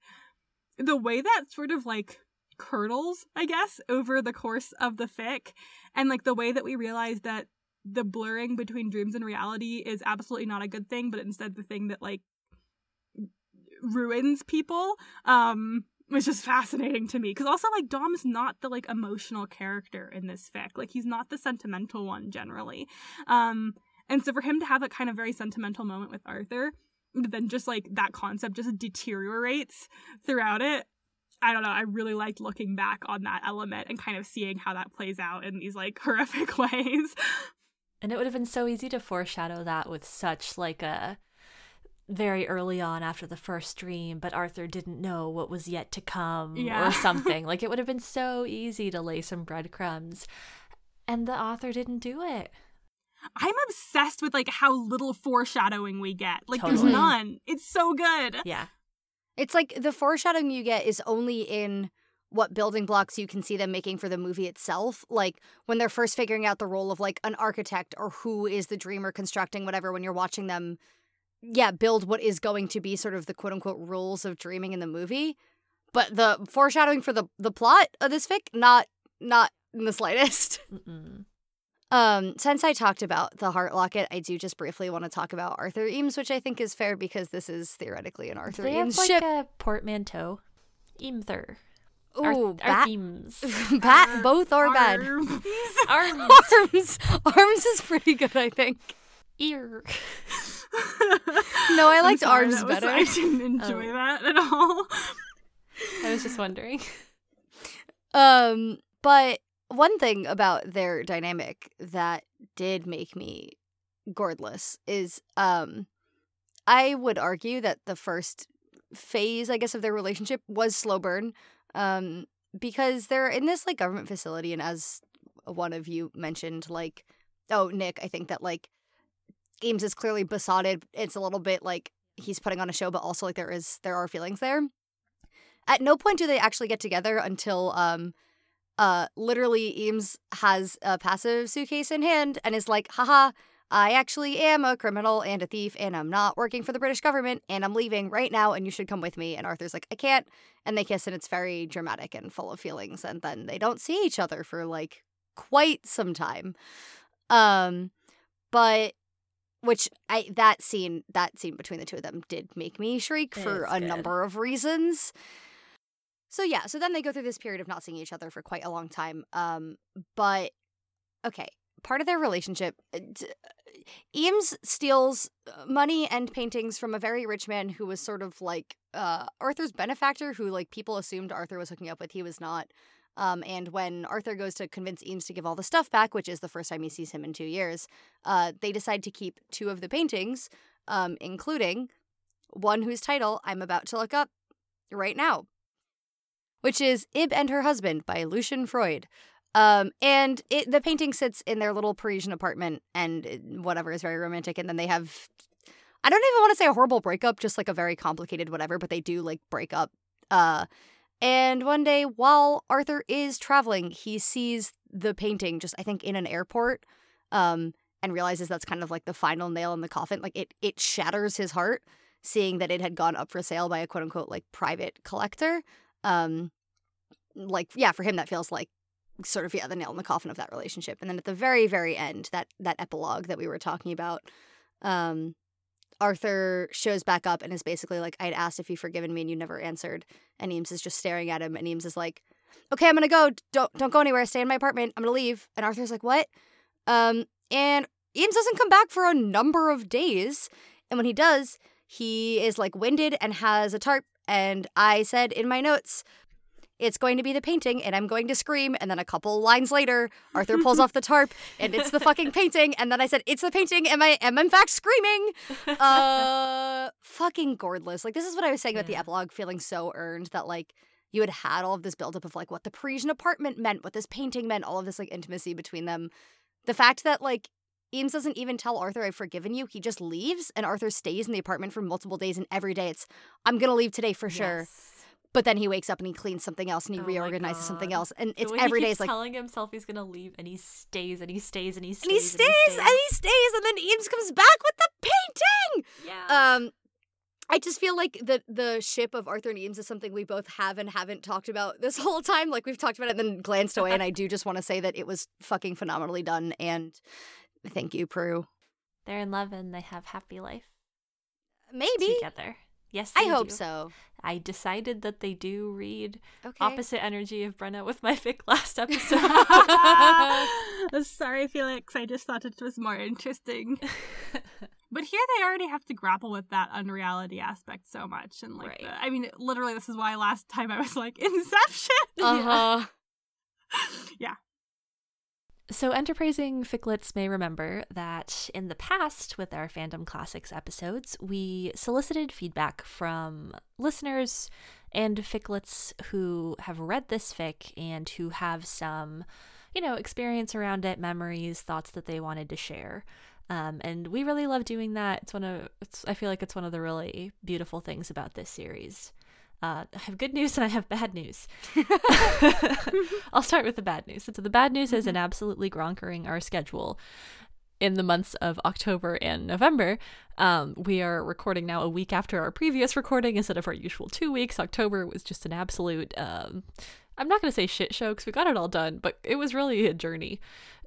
The way that sort of like curdles, I guess, over the course of the fic, and like the way that we realize that the blurring between dreams and reality is absolutely not a good thing, but instead the thing that like ruins people. Um was just fascinating to me because also like Dom's not the like emotional character in this fic. Like he's not the sentimental one generally. Um and so for him to have that kind of very sentimental moment with Arthur, then just like that concept just deteriorates throughout it. I don't know. I really liked looking back on that element and kind of seeing how that plays out in these like horrific ways. And it would have been so easy to foreshadow that with such like a very early on after the first dream, but Arthur didn't know what was yet to come yeah. or something. like it would have been so easy to lay some breadcrumbs. And the author didn't do it. I'm obsessed with like how little foreshadowing we get. Like totally. there's none. It's so good. Yeah. It's like the foreshadowing you get is only in what building blocks you can see them making for the movie itself. Like when they're first figuring out the role of like an architect or who is the dreamer constructing whatever when you're watching them yeah, build what is going to be sort of the quote unquote rules of dreaming in the movie. But the foreshadowing for the the plot of this fic, not not in the slightest. Mm-mm. Um, since I talked about the heart locket, I do just briefly want to talk about Arthur Eames, which I think is fair because this is theoretically an Arthur they Eames have, ship. like a portmanteau. Eamther. Ooh, bat, Arthemes. bat, both are bad. Arms. arms. Arms is pretty good, I think. Ear. no, I liked sorry, arms was, better. I didn't enjoy oh. that at all. I was just wondering. Um, but one thing about their dynamic that did make me gourdless is um I would argue that the first phase, I guess, of their relationship was slow burn. Um, because they're in this like government facility and as one of you mentioned, like oh, Nick, I think that like Eames is clearly besotted. It's a little bit like he's putting on a show, but also like there is there are feelings there. At no point do they actually get together until um uh, literally Eames has a PASIV suitcase in hand and is like, haha, I actually am a criminal and a thief and I'm not working for the British government and I'm leaving right now and you should come with me. And Arthur's like, I can't. And they kiss and it's very dramatic and full of feelings. And then they don't see each other for like quite some time. Um, but which I that scene that scene between the two of them did make me shriek for a good. number of reasons. So yeah, so then they go through this period of not seeing each other for quite a long time. Um, but okay, part of their relationship, uh, Eames steals uh, money and paintings from a very rich man who was sort of like uh, Arthur's benefactor, who like people assumed Arthur was hooking up with. He was not. Um, and when Arthur goes to convince Eames to give all the stuff back, which is the first time he sees him in two years, uh, they decide to keep two of the paintings, um, including one whose title I'm about to look up right now which is Ib and Her Husband by Lucian Freud. Um, and it, the painting sits in their little Parisian apartment and whatever is very romantic. And then they have, I don't even want to say a horrible breakup, just like a very complicated whatever, but they do like break up. Uh, and one day while Arthur is traveling, he sees the painting just, I think, in an airport. Um, and realizes that's kind of like the final nail in the coffin. Like it, it shatters his heart seeing that it had gone up for sale by a quote unquote like private collector. Um, like yeah, for him that feels like sort of yeah the nail in the coffin of that relationship. And then at the very very end, that that epilogue that we were talking about, um, Arthur shows back up and is basically like, I'd asked if you'd forgiven me and you never answered. And Eames is just staring at him, and Eames is like, okay, I'm gonna go. Don't don't go anywhere. Stay in my apartment. I'm gonna leave. And Arthur's like, what? Um, and Eames doesn't come back for a number of days. And when he does, he is like winded and has a tarp. And I said in my notes, it's going to be the painting and I'm going to scream. And then a couple lines later, Arthur pulls off the tarp and it's the fucking painting. And then I said, it's the painting. Am I am in fact screaming? Uh fucking gourdless. Like this is what I was saying about the epilogue feeling so earned that like you had had all of this buildup of like what the Parisian apartment meant, what this painting meant, all of this like intimacy between them. The fact that like Eames doesn't even tell Arthur I've forgiven you. He just leaves and Arthur stays in the apartment for multiple days and every day it's I'm gonna leave today for sure. Yes. But then he wakes up and he cleans something else and he Oh reorganizes something else. And it's every day. every he day keeps is like telling himself he's gonna leave, and he stays, and he stays, and he stays, and he stays and he stays and then Eames comes back with the painting. yeah. Um I just feel like the the ship of Arthur and Eames is something we both have and haven't talked about this whole time. Like we've talked about it and then glanced away, and I do just want to say that it was fucking phenomenally done. And thank you, Prue. They're in love and they have happy life Maybe together. Yes, I hope do. so. I decided that they do read Okay. opposite energy of Brenna with my fic last episode. Sorry, Felix. I just thought it was more interesting. But here they already have to grapple with that unreality aspect so much, and like, Right. the- I mean, literally, this is why last time I was like Inception. Uh huh. yeah. So, enterprising ficlets may remember that in the past, with our Fandom Classics episodes, we solicited feedback from listeners and ficlets who have read this fic and who have some, you know, experience around it, memories, thoughts that they wanted to share. Um, and we really love doing that. It's one of, it's, I feel like it's one of the really beautiful things about this series. Uh, I have good news and I have bad news. I'll start with the bad news. So the bad news is in absolutely gronkering our schedule in the months of October and November. Um, we are recording now a week after our previous recording instead of our usual two weeks. October was just an absolute. Um, I'm not going to say shit show because we got it all done, but it was really a journey.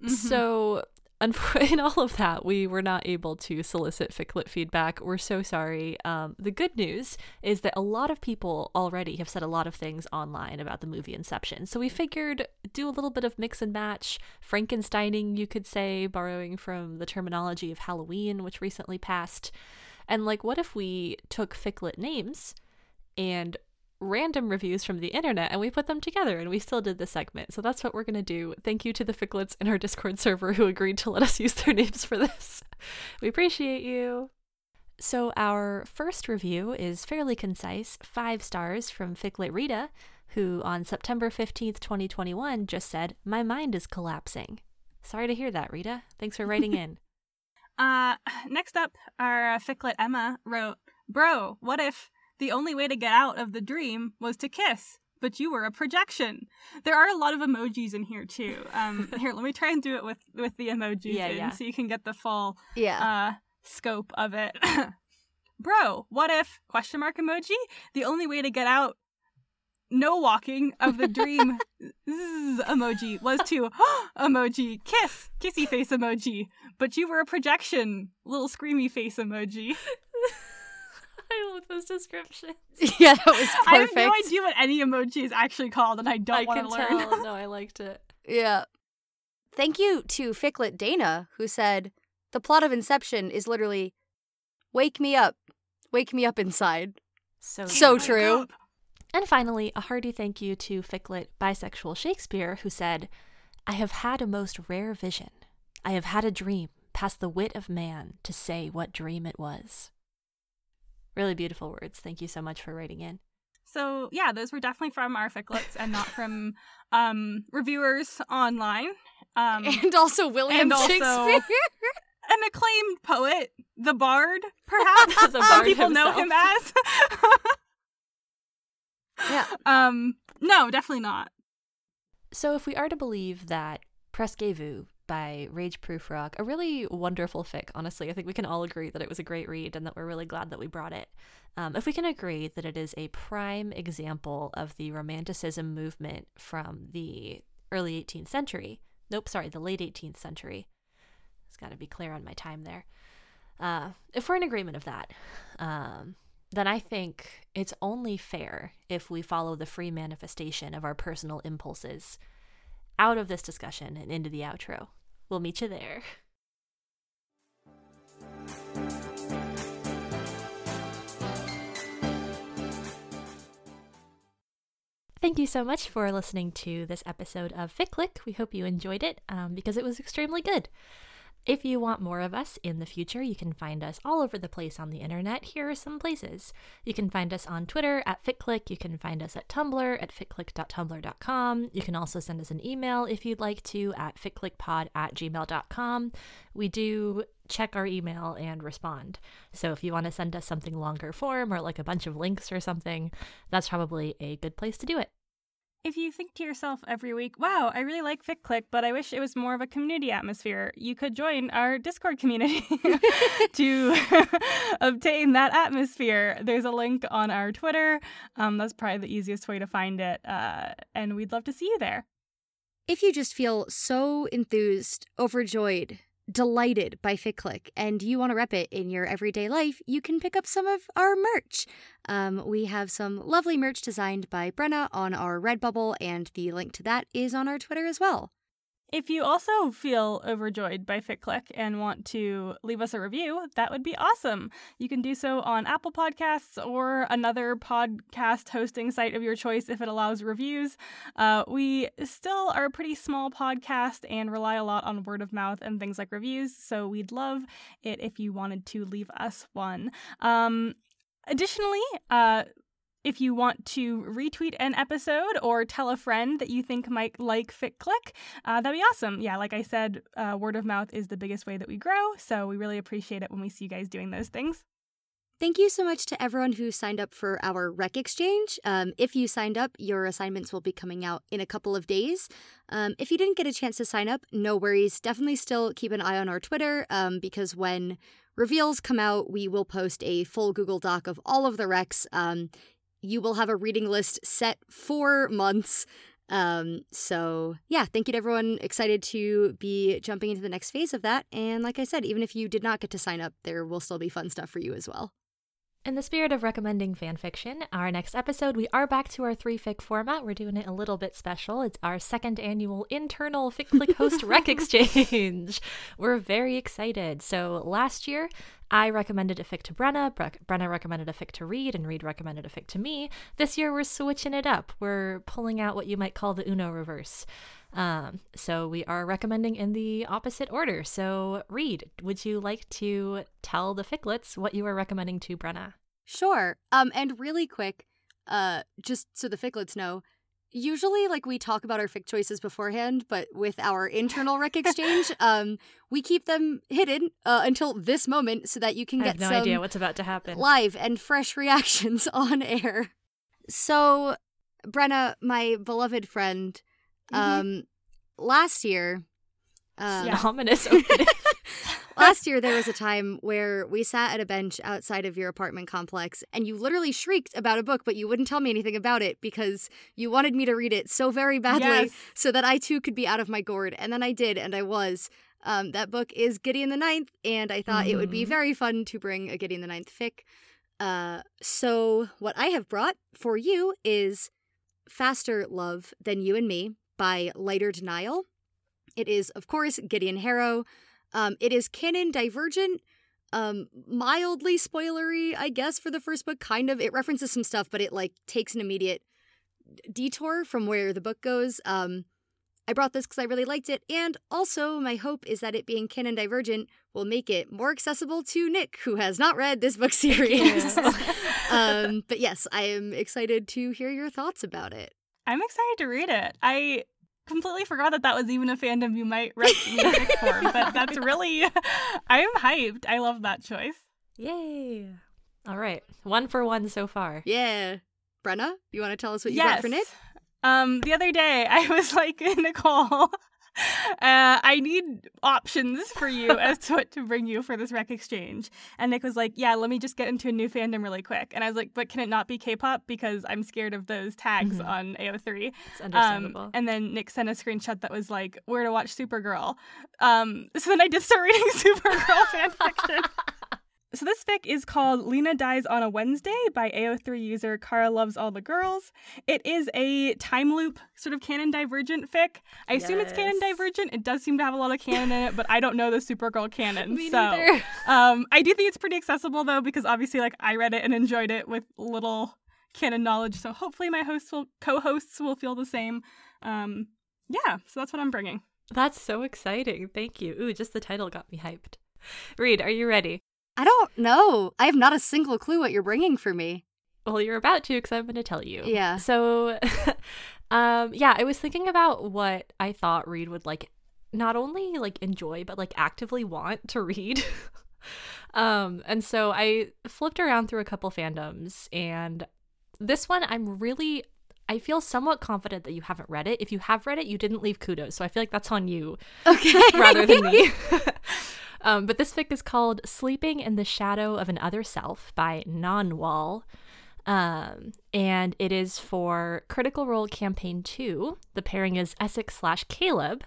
So, unf- in all of that, we were not able to solicit ficlet feedback. We're so sorry. Um, the good news is that a lot of people already have said a lot of things online about the movie Inception. So we figured do a little bit of mix and match, Frankensteining, you could say, borrowing from the terminology of Halloween, which recently passed. And like, what if we took ficlet names and random reviews from the internet and we put them together and we still did the segment. So that's what we're going to do. Thank you to the ficlets in our Discord server who agreed to let us use their names for this. We appreciate you. So our first review is fairly concise, 5 stars from Ficlet Rita, who on September 15th, 2021 just said, "My mind is collapsing." Sorry to hear that, Rita. Thanks for writing in. Uh, next up, our uh, ficlet Emma wrote, "Bro, what if the only way to get out of the dream was to kiss?" But you were a projection. There are a lot of emojis in here too. Um, here, let me try and do it with with the emojis Yeah, in, yeah. so you can get the full Yeah. uh scope of it. Bro, what if question mark emoji? The only way to get out no walking of the dream zzz emoji was to emoji kiss kissy face emoji but you were a projection little screamy face emoji I love those descriptions. yeah, that was perfect. i have no idea what any emoji is actually called and i don't I want to learn tell. No, I liked it. Yeah. Thank you to Ficlet Dana, who said, The plot of Inception is literally wake me up. Wake me up inside. So So good. true. And finally, a hearty thank you to Ficlet Bisexual Shakespeare, who said, I have had a most rare vision. I have had a dream, past the wit of man, to say what dream it was. Really beautiful words. Thank you so much for writing in. so yeah those were definitely from our ficlets and not from um reviewers online um and also William and also- Shakespeare. an acclaimed poet, the Bard, perhaps The some Bard people know him as. yeah. um, no, definitely not. So, if we are to believe that Presque Vu by rageprufrock, a really wonderful fic, honestly, I think we can all agree that it was a great read and that we're really glad that we brought it. Um, if we can agree that it is a prime example of the Romanticism movement from the early 18th century, nope, sorry, the late 18th century. It's got to be clear on my time there. Uh, if we're in agreement of that, um, then I think it's only fair if we follow the free manifestation of our personal impulses out of this discussion and into the outro. We'll meet you there. Thank you so much for listening to this episode of FicClick. We hope you enjoyed it um, because it was extremely good. If you want more of us in the future, you can find us all over the place on the internet. Here are some places. You can find us on Twitter at FitClick. You can find us at Tumblr at fitclick.tumblr.com. You can also send us an email if you'd like to at fitclickpod at gmail.com. We do check our email and respond. So if you want to send us something longer form or like a bunch of links or something, that's probably a good place to do it if you think to yourself every week, wow, I really like FicClick, but I wish it was more of a community atmosphere, you could join our Discord community to obtain that atmosphere. There's a link on our Twitter. Um, that's probably the easiest way to find it. Uh, and we'd love to see you there. If you just feel so enthused, overjoyed, delighted by FicClick and you want to rep it in your everyday life, you can pick up some of our merch. Um, we have some lovely merch designed by Brenna on our Redbubble, and the link to that is on our Twitter as well. If you also feel overjoyed by FitClick and want to leave us a review, that would be awesome. You can do so on Apple Podcasts or another podcast hosting site of your choice if it allows reviews. Uh, we still are a pretty small podcast and rely a lot on word of mouth and things like reviews, so we'd love it if you wanted to leave us one. Um, Additionally, uh, if you want to retweet an episode or tell a friend that you think might like Fic Click, uh, that'd be awesome. Yeah, like I said, uh, word of mouth is the biggest way that we grow, so we really appreciate it when we see you guys doing those things. Thank you so much to everyone who signed up for our rec exchange. Um, if you signed up, your assignments will be coming out in a couple of days. Um, if you didn't get a chance to sign up, no worries. Definitely still keep an eye on our Twitter um, because when reveals come out, we will post a full Google Doc of all of the recs. You will have a reading list set for months. Um, so yeah, thank you to everyone excited to be jumping into the next phase of that. And like I said, even if you did not get to sign up, there will still be fun stuff for you as well. In the spirit of recommending fan fiction, our next episode, we are back to our three fic format. We're doing it a little bit special. It's our second annual internal Fic Click Host Rec Exchange. We're very excited. So last year, I recommended a fic to Brenna, Brenna recommended a fic to Reed, and Reed recommended a fic to me. This year, we're switching it up. We're pulling out what you might call the Uno reverse. Um, so we are recommending in the opposite order. So, Reed, would you like to tell the ficlets what you are recommending to Brenna? Sure. Um, and really quick, uh, just so the ficlets know, usually like we talk about our fic choices beforehand, but with our internal rec exchange, um, we keep them hidden uh, until this moment so that you can get no some idea what's about to happen live and fresh reactions on air. So, Brenna, my beloved friend, mm-hmm. um, last year, um, yeah, ominous opening. Last year, there was a time where we sat at a bench outside of your apartment complex and you literally shrieked about a book, but you wouldn't tell me anything about it because you wanted me to read it so very badly yes. so that I too could be out of my gourd. And then I did, and I was. Um, that book is Gideon the Ninth, and I thought mm-hmm. it would be mm-hmm. very fun to bring a Gideon the Ninth fic. Uh, so, what I have brought for you is Faster Love Than You and Me by Lighter Denial. It is, of course, Gideon Harrow. Um, it is canon divergent, um, mildly spoilery, I guess, for the first book. Kind of. It references some stuff, but it like takes an immediate detour from where the book goes. Um, I brought this because I really liked it, and also my hope is that it being canon divergent will make it more accessible to Nick, who has not read this book series. um, but yes, I am excited to hear your thoughts about it. I'm excited to read it. I completely forgot that that was even a fandom you might write music for. But that's really, I'm hyped. I love that choice. Yay! All right, one for one so far. Yeah, Brenna, you want to tell us what you yes. got for Nick? Um, the other day I was like in a call uh, I need options for you as to what to bring you for this rec exchange. And Nick was like, Yeah, let me just get into a new fandom really quick. And I was like, But can it not be K pop? Because I'm scared of those tags mm-hmm. on AO3. It's understandable. Um, and then Nick sent a screenshot that was like, Where to watch Supergirl. Um, so then I did start reading Supergirl fanfiction. So this fic is called Lena Dies on a Wednesday by AO3 user Kara Loves All the Girls. It is a time loop sort of canon divergent fic. I assume it's canon divergent. It does seem to have a lot of canon in it, but I don't know the Supergirl canon. Me so neither. um, I do think it's pretty accessible though, because obviously, like I read it and enjoyed it with little canon knowledge. So hopefully, my hosts will, co-hosts will feel the same. Um, yeah, so that's what I'm bringing. That's so exciting. Thank you. Ooh, just the title got me hyped. Reed, are you ready? I don't know. I have not a single clue what you're bringing for me. Well, you're about to because I'm going to tell you. Yeah. So, um, yeah, I was thinking about what I thought Reed would like, not only like enjoy, but like actively want to read. um, and so I flipped around through a couple fandoms, and this one I'm really. I feel somewhat confident that you haven't read it. If you have read it, you didn't leave kudos. So I feel like that's on you Okay. rather than me. Um, but this fic is called Sleeping in the Shadow of an Other Self by Nonwall. Um, and it is for Critical Role Campaign 2. The pairing is Essek slash Caleb.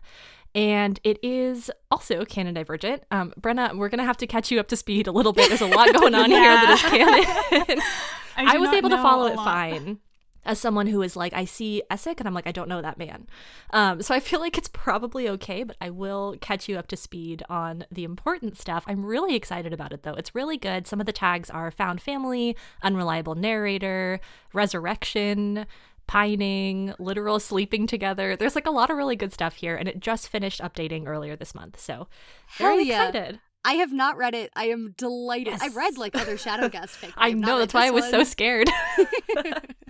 And it is also canon divergent. Um, Brenna, we're going to have to catch you up to speed a little bit. There's a lot going on here that is canon. I, do was able to follow it lot. fine as someone who is like, I see Essek and I'm like, I don't know that man. Um, so I feel like it's probably okay, but I will catch you up to speed on the important stuff. I'm really excited about it though. It's really good. Some of the tags are found family, unreliable narrator, resurrection, pining, literal sleeping together. There's like a lot of really good stuff here, and it just finished updating earlier this month. So Hell very yeah. excited. I have not read it. I am delighted. I read like other Shadowgast fic. but I know that's why I was so scared.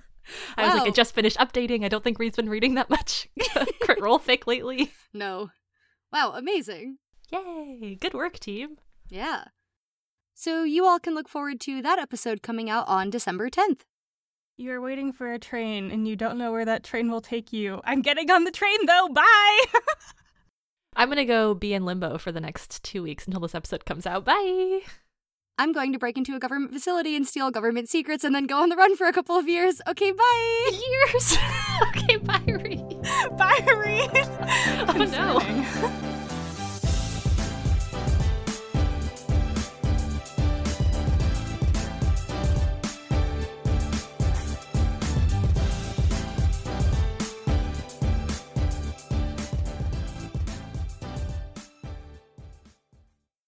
I was like, I just finished updating. I don't think Reed's been reading that much Crit Role fic lately. No. Wow, amazing. Yay! Good work, team. Yeah. So you all can look forward to that episode coming out on December 10th. You're waiting for a train and you don't know where that train will take you. I'm getting on the train though. Bye. I'm gonna go be in limbo for the next two weeks until this episode comes out. Bye. I'm going to break into a government facility and steal government secrets and then go on the run for a couple of years. Okay, bye. Years. okay, bye, Reed. Bye, Reed. Oh, no.